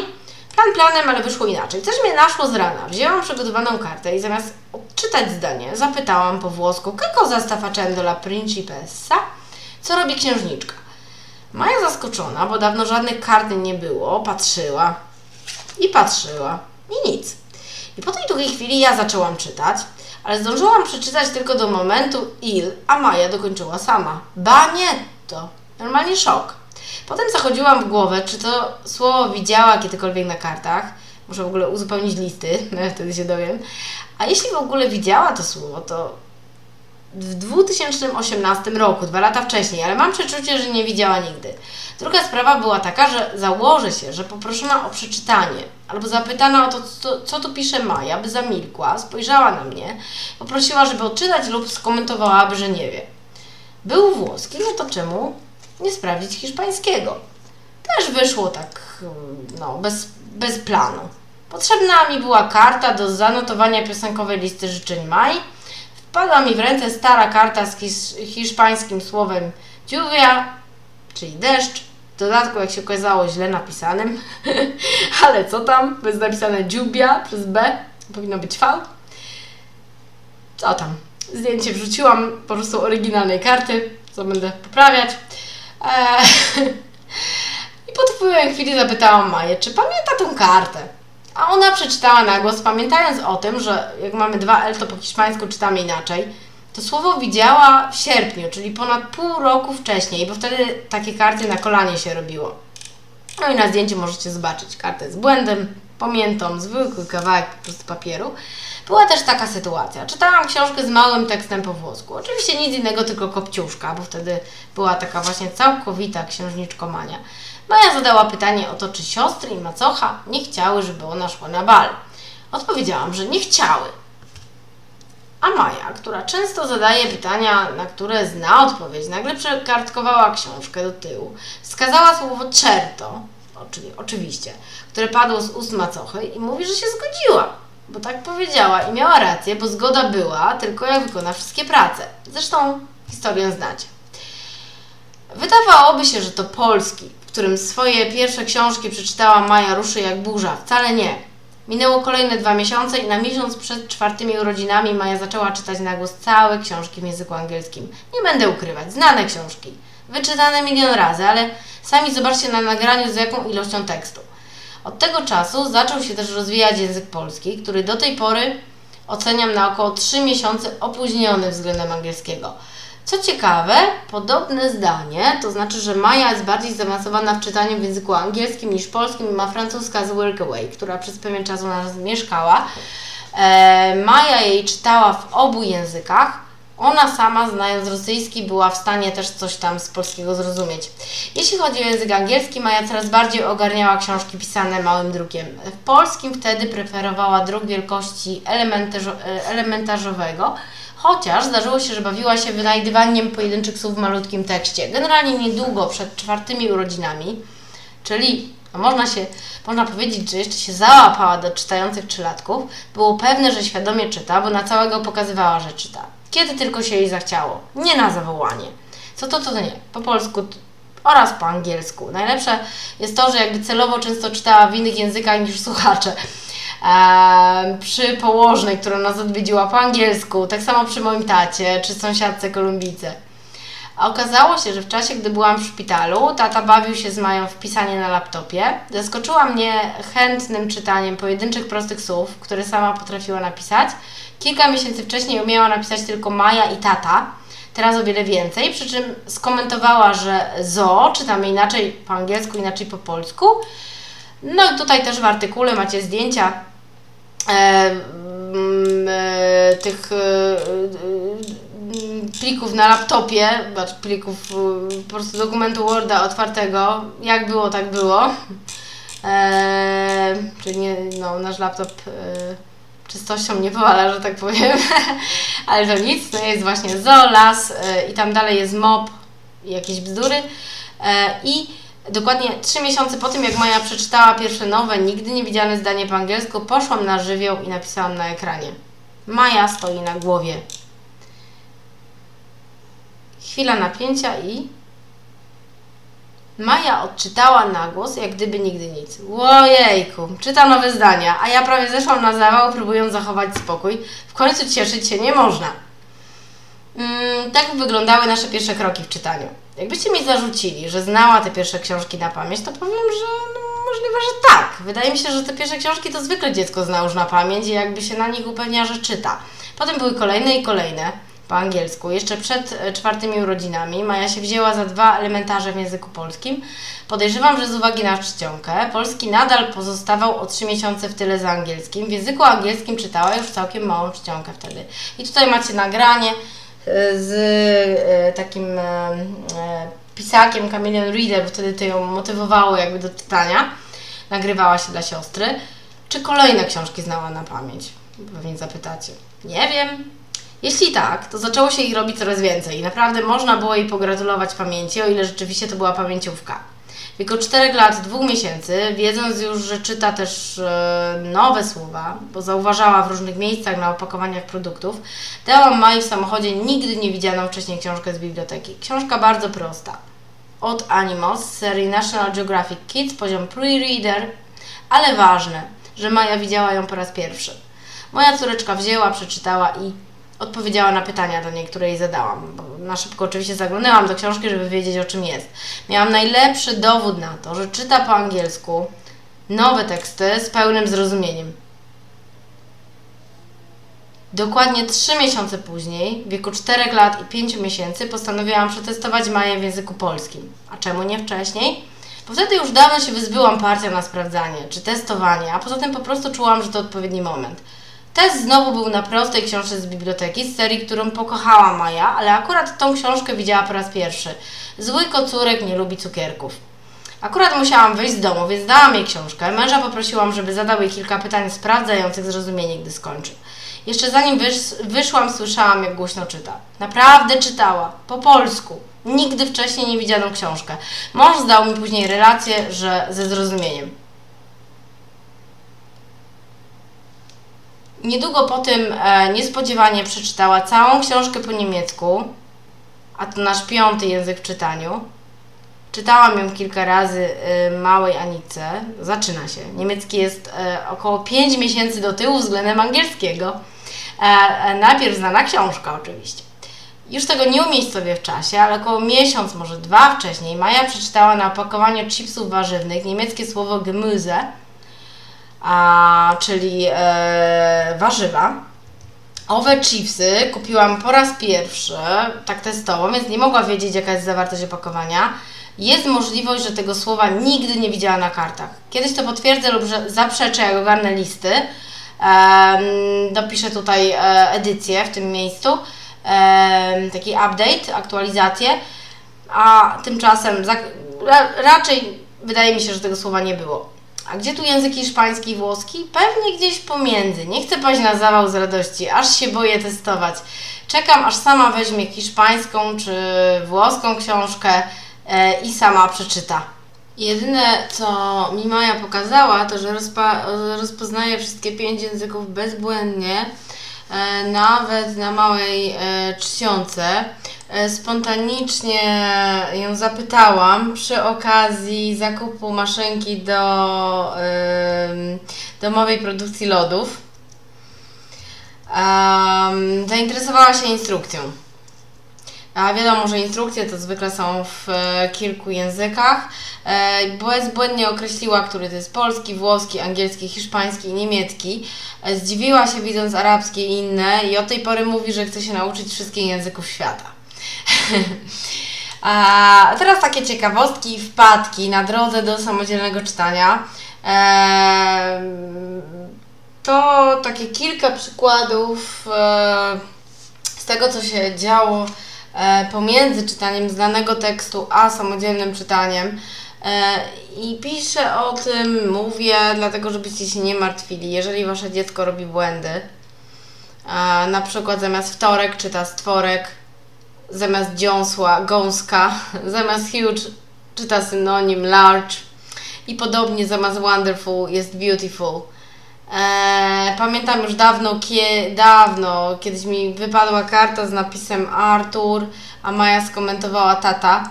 Plan planem, ale wyszło inaczej. Coś mnie naszło z rana. Wzięłam przygotowaną kartę i zamiast odczytać zdanie, zapytałam po włosku cosa sta facendo la principessa? Co robi księżniczka? Maja zaskoczona, bo dawno żadnych kart nie było, patrzyła i patrzyła. I nic. I po tej długiej chwili ja zaczęłam czytać, ale zdążyłam przeczytać tylko do momentu il, a Maja dokończyła sama. Ba nie, to normalnie szok. Potem zachodziłam w głowę, czy to słowo widziała kiedykolwiek na kartach. Muszę w ogóle uzupełnić listy, wtedy się dowiem. A jeśli w ogóle widziała to słowo, to w 2018 roku, dwa lata wcześniej, ale mam przeczucie, że nie widziała nigdy. Druga sprawa była taka, że założę się, że poproszona o przeczytanie albo zapytana o to, co, co tu pisze Maja, by zamilkła, spojrzała na mnie, poprosiła, żeby odczytać lub skomentowałaby, że nie wie. Był włoski, no to czemu nie sprawdzić hiszpańskiego? Też wyszło tak, no, bez, bez planu. Potrzebna mi była karta do zanotowania piosenkowej listy życzeń Maj. Wpadła mi w ręce stara karta z hiszpańskim słowem lluvia, czyli deszcz. W dodatku, jak się okazało, źle napisanym. Ale co tam? Bez napisane dziubia przez B. Powinno być V. Co tam? Zdjęcie wrzuciłam po prostu oryginalnej karty, co będę poprawiać. Eee. I po wpływem chwili zapytałam Maję, czy pamięta tą kartę. A ona przeczytała na głos, pamiętając o tym, że jak mamy dwa L, to po hiszpańsku czytamy inaczej to słowo widziała w sierpniu, czyli ponad pół roku wcześniej, bo wtedy takie karty na kolanie się robiło. No i na zdjęciu możecie zobaczyć kartę z błędem, pamiętą, zwykły kawałek po prostu papieru. Była też taka sytuacja. Czytałam książkę z małym tekstem po włosku. Oczywiście nic innego, tylko kopciuszka, bo wtedy była taka właśnie całkowita księżniczkomania. Maja zadała pytanie o to, czy siostry i macocha nie chciały, żeby ona szła na bal. Odpowiedziałam, że nie chciały. A Maja, która często zadaje pytania, na które zna odpowiedź, nagle przekartkowała książkę do tyłu, wskazała słowo czyli oczywiście, które padło z ust macochy i mówi, że się zgodziła, bo tak powiedziała i miała rację, bo zgoda była tylko jak wykona wszystkie prace. Zresztą historię znacie. Wydawałoby się, że to Polski, w którym swoje pierwsze książki przeczytała Maja Ruszy jak burza. Wcale nie. Minęło kolejne dwa miesiące i na miesiąc przed czwartymi urodzinami Maja zaczęła czytać na głos całe książki w języku angielskim. Nie będę ukrywać, znane książki. Wyczytane milion razy, ale sami zobaczcie na nagraniu z jaką ilością tekstu. Od tego czasu zaczął się też rozwijać język polski, który do tej pory oceniam na około 3 miesiące opóźniony względem angielskiego. Co ciekawe, podobne zdanie, to znaczy, że Maja jest bardziej zaawansowana w czytaniu w języku angielskim niż polskim i ma francuska z Workaway, która przez pewien czas u nas mieszkała. E, Maja jej czytała w obu językach. Ona sama, znając rosyjski, była w stanie też coś tam z polskiego zrozumieć. Jeśli chodzi o język angielski, Maja coraz bardziej ogarniała książki pisane małym drukiem. W polskim wtedy preferowała druk wielkości elementarzowego, chociaż zdarzyło się, że bawiła się wynajdywaniem pojedynczych słów w malutkim tekście. Generalnie niedługo przed czwartymi urodzinami, czyli no można się, można powiedzieć, że jeszcze się załapała do czytających trzylatków, było pewne, że świadomie czyta, bo na całego pokazywała, że czyta. Kiedy tylko się jej zachciało. Nie na zawołanie. Co to, to, to nie. Po polsku oraz po angielsku. Najlepsze jest to, że jakby celowo często czytała w innych językach niż słuchacze e, przy położnej, która nas odwiedziła po angielsku, tak samo przy moim tacie czy sąsiadce Kolumbijce. Okazało się, że w czasie, gdy byłam w szpitalu, tata bawił się z Mają w pisanie na laptopie. Zaskoczyła mnie chętnym czytaniem pojedynczych prostych słów, które sama potrafiła napisać. Kilka miesięcy wcześniej umiała napisać tylko Maja i tata, teraz o wiele więcej, przy czym skomentowała, że zo czytamy inaczej po angielsku, inaczej po polsku. No i tutaj też w artykule macie zdjęcia tych e, e, plików na laptopie, plików po prostu dokumentu Worda otwartego. Jak było, tak było. E, czyli nie, no, nasz laptop e, czystością nie powala, że tak powiem. Ale to nic, to jest właśnie Zolas i tam dalej jest mob jakieś bzdury. I Dokładnie trzy miesiące po tym, jak Maja przeczytała pierwsze nowe, nigdy nie widziane zdanie po angielsku, poszłam na żywioł i napisałam na ekranie. Maja stoi na głowie. Chwila napięcia i... Maja odczytała na głos, jak gdyby nigdy nic. Łojejku, czyta nowe zdania, a ja prawie zeszłam na zawał, próbując zachować spokój. W końcu cieszyć się nie można. Mm, tak wyglądały nasze pierwsze kroki w czytaniu. Jakbyście mi zarzucili, że znała te pierwsze książki na pamięć, to powiem, że no, możliwe, że tak. Wydaje mi się, że te pierwsze książki to zwykle dziecko zna już na pamięć i jakby się na nich upewnia, że czyta. Potem były kolejne i kolejne po angielsku. Jeszcze przed e, czwartymi urodzinami Maja się wzięła za dwa elementarze w języku polskim. Podejrzewam, że z uwagi na czcionkę, polski nadal pozostawał o trzy miesiące w tyle za angielskim. W języku angielskim czytała już całkiem małą czcionkę wtedy. I tutaj macie nagranie z e, takim e, e, pisakiem Chameleon Reader, bo wtedy to ją motywowało jakby do czytania. Nagrywała się dla siostry. Czy kolejne książki znała na pamięć? Pewnie zapytacie. Nie wiem. Jeśli tak, to zaczęło się ich robić coraz więcej i naprawdę można było jej pogratulować pamięci, o ile rzeczywiście to była pamięciówka. Wieku 4 lat, 2 miesięcy, wiedząc już, że czyta też e, nowe słowa, bo zauważała w różnych miejscach na opakowaniach produktów, dałam Mai w samochodzie nigdy nie widzianą wcześniej książkę z biblioteki. Książka bardzo prosta. Od Animos z serii National Geographic Kids, poziom pre-reader, ale ważne, że Maja widziała ją po raz pierwszy. Moja córeczka wzięła, przeczytała i odpowiedziała na pytania do niej, które jej zadałam. Bo na szybko oczywiście zaglądałam do książki, żeby wiedzieć o czym jest. Miałam najlepszy dowód na to, że czyta po angielsku nowe teksty z pełnym zrozumieniem. Dokładnie 3 miesiące później, w wieku 4 lat i 5 miesięcy, postanowiłam przetestować Maję w języku polskim. A czemu nie wcześniej? Bo wtedy już dawno się wyzbyłam partia na sprawdzanie czy testowanie, a poza tym po prostu czułam, że to odpowiedni moment. Test znowu był na prostej książce z biblioteki, z serii, którą pokochała Maja, ale akurat tą książkę widziała po raz pierwszy. Zły kocurek nie lubi cukierków. Akurat musiałam wyjść z domu, więc dałam jej książkę. Męża poprosiłam, żeby zadał jej kilka pytań sprawdzających zrozumienie, gdy skończy. Jeszcze zanim wysz wyszłam, słyszałam, jak głośno czyta. Naprawdę czytała. Po polsku. Nigdy wcześniej nie widzianą książkę. Mąż zdał mi później relację, że ze zrozumieniem. Niedługo po tym e, niespodziewanie przeczytała całą książkę po niemiecku, a to nasz piąty język w czytaniu. Czytałam ją kilka razy y, małej Anice. Zaczyna się. Niemiecki jest y, około 5 miesięcy do tyłu względem angielskiego. E, e, najpierw znana książka oczywiście. Już tego nie umiejscowię w czasie, ale około miesiąc, może dwa wcześniej, Maja przeczytała na opakowaniu chipsów warzywnych niemieckie słowo Gemüse, a, czyli e, warzywa. Owe chipsy kupiłam po raz pierwszy, tak testowo, więc nie mogła wiedzieć, jaka jest zawartość opakowania. Jest możliwość, że tego słowa nigdy nie widziała na kartach. Kiedyś to potwierdzę lub zaprzeczę, jak ogarnę listy. Dopiszę tutaj e, edycję w tym miejscu, taki update, aktualizację, a tymczasem za, ra, raczej wydaje mi się, że tego słowa nie było. A gdzie tu język hiszpański włoski? Pewnie gdzieś pomiędzy. Nie chcę paść na zawał z radości, aż się boję testować. Czekam, aż sama weźmie hiszpańską czy włoską książkę e, i sama przeczyta. Jedyne, co mi Maja pokazała, to że rozpa- rozpoznaje wszystkie pięć języków bezbłędnie, nawet na małej e, czcionce. E, spontanicznie ją zapytałam przy okazji zakupu maszynki do e, domowej produkcji lodów. Zainteresowała się instrukcją. A wiadomo, że instrukcje to zwykle są w e, kilku językach. E, bezbłędnie określiła, który to jest polski, włoski, angielski, hiszpański i niemiecki. E, zdziwiła się widząc arabskie i inne i od tej pory mówi, że chce się nauczyć wszystkich języków świata. A teraz takie ciekawostki i wpadki na drodze do samodzielnego czytania. To takie kilka przykładów z tego, co się działo pomiędzy czytaniem znanego tekstu a samodzielnym czytaniem. I piszę o tym, mówię, dlatego żebyście się nie martwili. Jeżeli wasze dziecko robi błędy, na przykład zamiast wtorek czyta stworek, zamiast dziąsła, gąska, zamiast huge czyta synonim large i podobnie zamiast wonderful jest beautiful. Eee, pamiętam już dawno, kie, dawno, kiedyś mi wypadła karta z napisem Artur, a Maja skomentowała tata.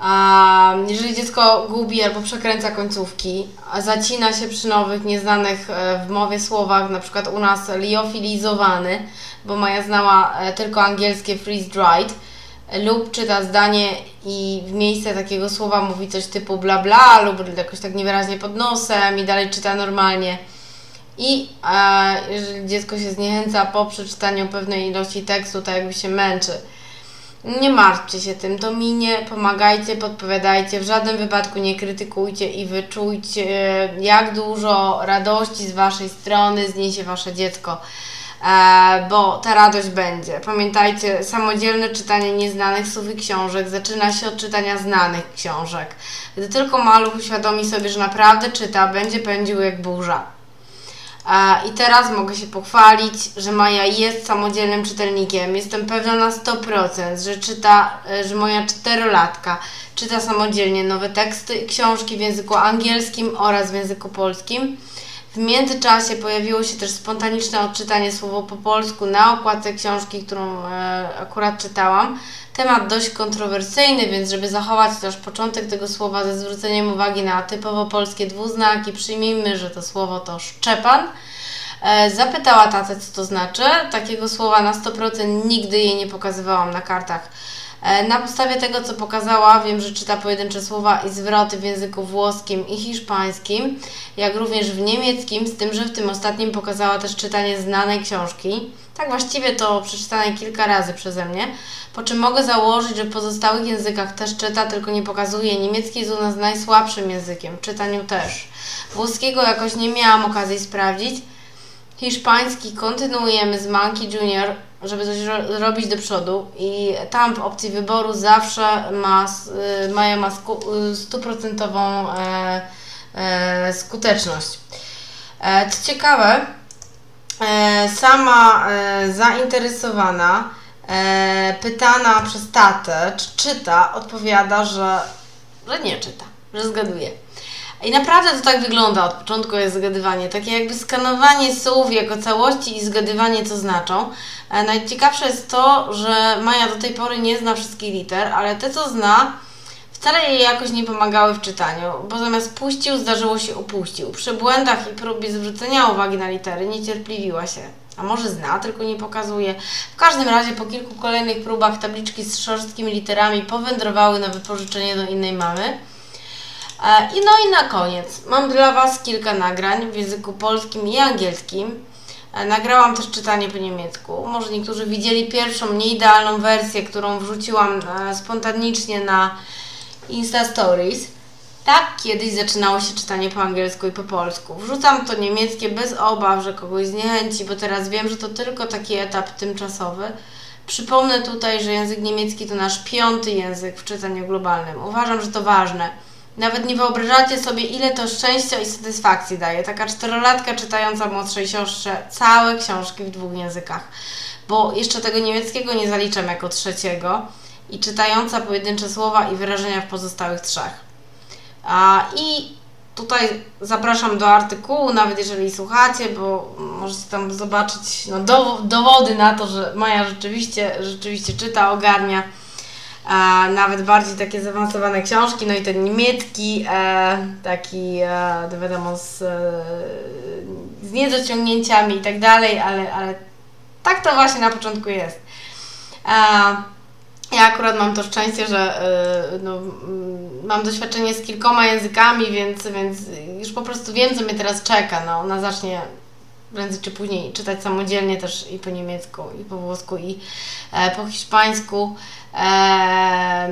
A jeżeli dziecko gubi albo przekręca końcówki, a zacina się przy nowych, nieznanych e, w mowie słowach, na przykład u nas liofilizowany, bo Maja znała e, tylko angielskie freeze-dried, lub czyta zdanie i w miejsce takiego słowa mówi coś typu bla bla lub jakoś tak niewyraźnie pod nosem i dalej czyta normalnie. I e, jeżeli dziecko się zniechęca po przeczytaniu pewnej ilości tekstu, to jakby się męczy. Nie martwcie się tym, to minie, pomagajcie, podpowiadajcie, w żadnym wypadku nie krytykujcie i wyczujcie, jak dużo radości z Waszej strony zniesie Wasze dziecko, e, bo ta radość będzie. Pamiętajcie, samodzielne czytanie nieznanych słów i książek zaczyna się od czytania znanych książek. Gdy tylko maluch uświadomi sobie, że naprawdę czyta, będzie pędził jak burza. I teraz mogę się pochwalić, że Maja jest samodzielnym czytelnikiem. Jestem pewna na 100%, że czyta, że moja czterolatka czyta samodzielnie nowe teksty i książki w języku angielskim oraz w języku polskim. Międzyczasie pojawiło się też spontaniczne odczytanie słowo po polsku na okładce książki, którą e, akurat czytałam. Temat dość kontrowersyjny, więc żeby zachować też początek tego słowa ze zwróceniem uwagi na typowo polskie dwuznaki, przyjmijmy, że to słowo to szczepan. E, zapytała tatę, co to znaczy. Takiego słowa na 100% nigdy jej nie pokazywałam na kartach. E, na podstawie tego, co pokazała, wiem, że czyta pojedyncze słowa i zwroty w języku włoskim i hiszpańskim, jak również w niemieckim, z tym, że w tym ostatnim pokazała też czytanie znanej książki. Tak właściwie to przeczytane kilka razy przeze mnie, po czym mogę założyć, że w pozostałych językach też czyta, tylko nie pokazuje. Niemiecki jest u nas najsłabszym językiem, czytaniu też. Włoskiego jakoś nie miałam okazji sprawdzić. Hiszpański kontynuujemy z Monkey Junior, żeby coś ro robić do przodu i tam w opcji wyboru zawsze ma, y, Maja ma y, stuprocentową e, e, skuteczność. E, co ciekawe, sama zainteresowana, pytana przez tatę, czy czyta, odpowiada, że, że nie czyta, że zgaduje. I naprawdę to tak wygląda od początku jest zgadywanie. Takie jakby skanowanie słów jako całości i zgadywanie co znaczą. E, najciekawsze jest to, że Maja do tej pory nie zna wszystkich liter, ale te co zna, wcale jej jakoś nie pomagały w czytaniu, bo zamiast puścił, zdarzyło się upuścił. Przy błędach i próbie zwrócenia uwagi na litery niecierpliwiła się. A może zna, tylko nie pokazuje. W każdym razie po kilku kolejnych próbach tabliczki z szorstkimi literami powędrowały na wypożyczenie do innej mamy. E, I no i na koniec, mam dla Was kilka nagrań w języku polskim i angielskim. E, nagrałam też czytanie po niemiecku. Może niektórzy widzieli pierwszą, nieidealną wersję, którą wrzuciłam e, spontanicznie na Insta Stories. Tak kiedyś zaczynało się czytanie po angielsku i po polsku. Wrzucam to niemieckie bez obaw, że kogoś zniechęci, bo teraz wiem, że to tylko taki etap tymczasowy. Przypomnę tutaj, że język niemiecki to nasz piąty język w czytaniu globalnym. Uważam, że to ważne. Nawet nie wyobrażacie sobie, ile to szczęścia i satysfakcji daje. Taka czterolatka czytająca młodszej siostrze całe książki w dwóch językach. Bo jeszcze tego niemieckiego nie zaliczam jako trzeciego i czytająca pojedyncze słowa i wyrażenia w pozostałych trzech. A, I tutaj zapraszam do artykułu, nawet jeżeli słuchacie, bo możecie tam zobaczyć no, dowody na to, że Maja rzeczywiście, rzeczywiście czyta, ogarnia nawet bardziej takie zaawansowane książki, no i ten niemiecki, e, taki, e, wiadomo, z, e, z niedociągnięciami i tak dalej, ale, ale tak to właśnie na początku jest. Ja akurat mam to szczęście, że yy, no, mam doświadczenie z kilkoma językami, więc, więc już po prostu wiem, co mnie teraz czeka. No, ona zacznie prędzej czy później czytać samodzielnie też i po niemiecku, i po włosku, i e, po hiszpańsku. E,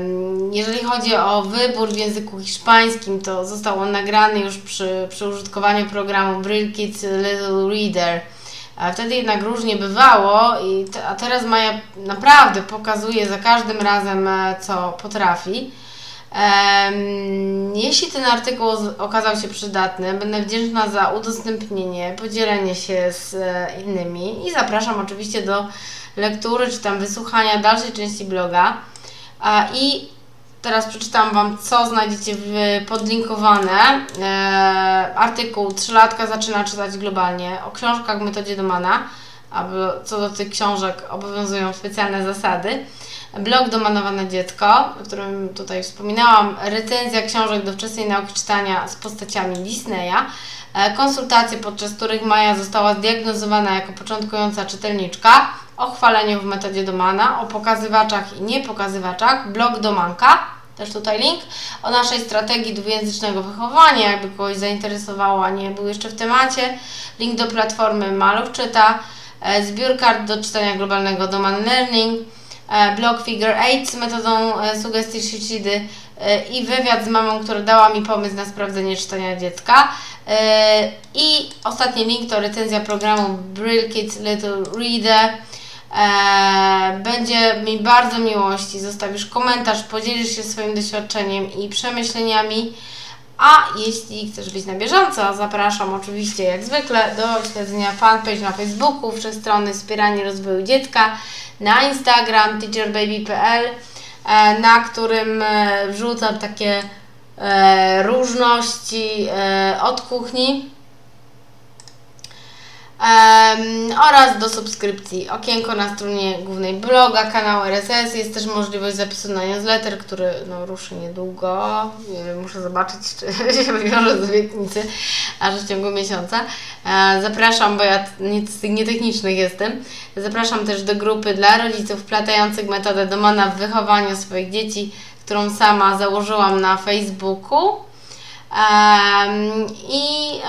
jeżeli chodzi o wybór w języku hiszpańskim, to został on nagrany już przy, przy użytkowaniu programu Brill Kids Little Reader. A wtedy jednak różnie bywało, i a teraz Maja naprawdę pokazuje za każdym razem, e, co potrafi. Jeśli ten artykuł okazał się przydatny, będę wdzięczna za udostępnienie, podzielenie się z e, innymi i zapraszam oczywiście do lektury czy tam wysłuchania dalszej części bloga. I Teraz przeczytam Wam, co znajdziecie w podlinkowane. E, artykuł Trzylatka zaczyna czytać globalnie o książkach w metodzie Domana, aby co do tych książek obowiązują specjalne zasady. Blog Domanowane Dziecko, o którym tutaj wspominałam, recenzja książek do wczesnej nauki czytania z postaciami Disneya, e, konsultacje, podczas których Maja została zdiagnozowana jako początkująca czytelniczka, o chwaleniu w metodzie Domana, o pokazywaczach i niepokazywaczach, blog Domanka, też tutaj link, o naszej strategii dwujęzycznego wychowania, jakby kogoś zainteresowało, a nie był jeszcze w temacie. Link do platformy Maluch Czyta, e, zbiór kart do czytania globalnego Domain Learning, blog Figure 8 z metodą e, sugestii Shishidy i wywiad z mamą, która dała mi pomysł na sprawdzenie czytania dziecka. I ostatni link to recenzja programu Brill Kids Little Reader będzie mi bardzo miło, jeśli zostawisz komentarz, podzielisz się swoim doświadczeniem i przemyśleniami. A jeśli chcesz być na bieżąco, zapraszam oczywiście jak zwykle do śledzenia fanpage na Facebooku, wszechstronny wspieranie rozwoju dziecka, na Instagram teacherbaby.pl, e, na którym e, wrzucam takie e, różności od kuchni oraz do subskrypcji okienko na stronie głównej bloga, kanał RSS. Jest też możliwość zapisu na newsletter, który no, ruszy niedługo. Muszę zobaczyć, czy się wywiąże z obietnicy, aż w ciągu miesiąca. E, zapraszam, bo ja nie, z tych nietechnicznych jestem. Zapraszam też do grupy dla rodziców wplatających metodę Domana w wychowaniu swoich dzieci, którą sama założyłam na Facebooku. I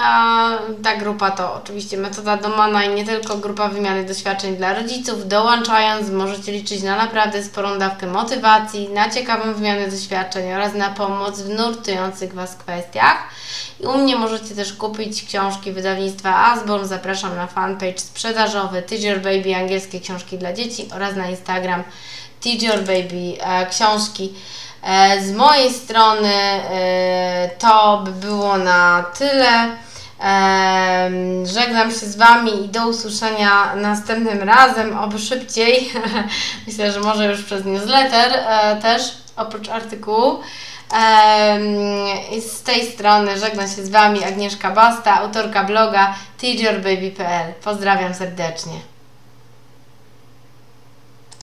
ta grupa to oczywiście metoda Domana i nie tylko grupa wymiany doświadczeń dla rodziców. Dołączając możecie liczyć na naprawdę sporą dawkę motywacji, na ciekawą wymianę doświadczeń oraz na pomoc w nurtujących Was kwestiach. I u mnie możecie też kupić książki wydawnictwa Asborn. Zapraszam na fanpage sprzedażowy Teacher Baby angielskie książki dla dzieci oraz na Instagram Teacher Baby e, książki. E, z mojej strony e, to by było na tyle. E, żegnam się z Wami i do usłyszenia następnym razem, oby szybciej. Myślę, że może już przez newsletter też, oprócz artykułu. Z tej strony żegna się z Wami Agnieszka Basta, autorka bloga teacherbaby.pl. Pozdrawiam serdecznie.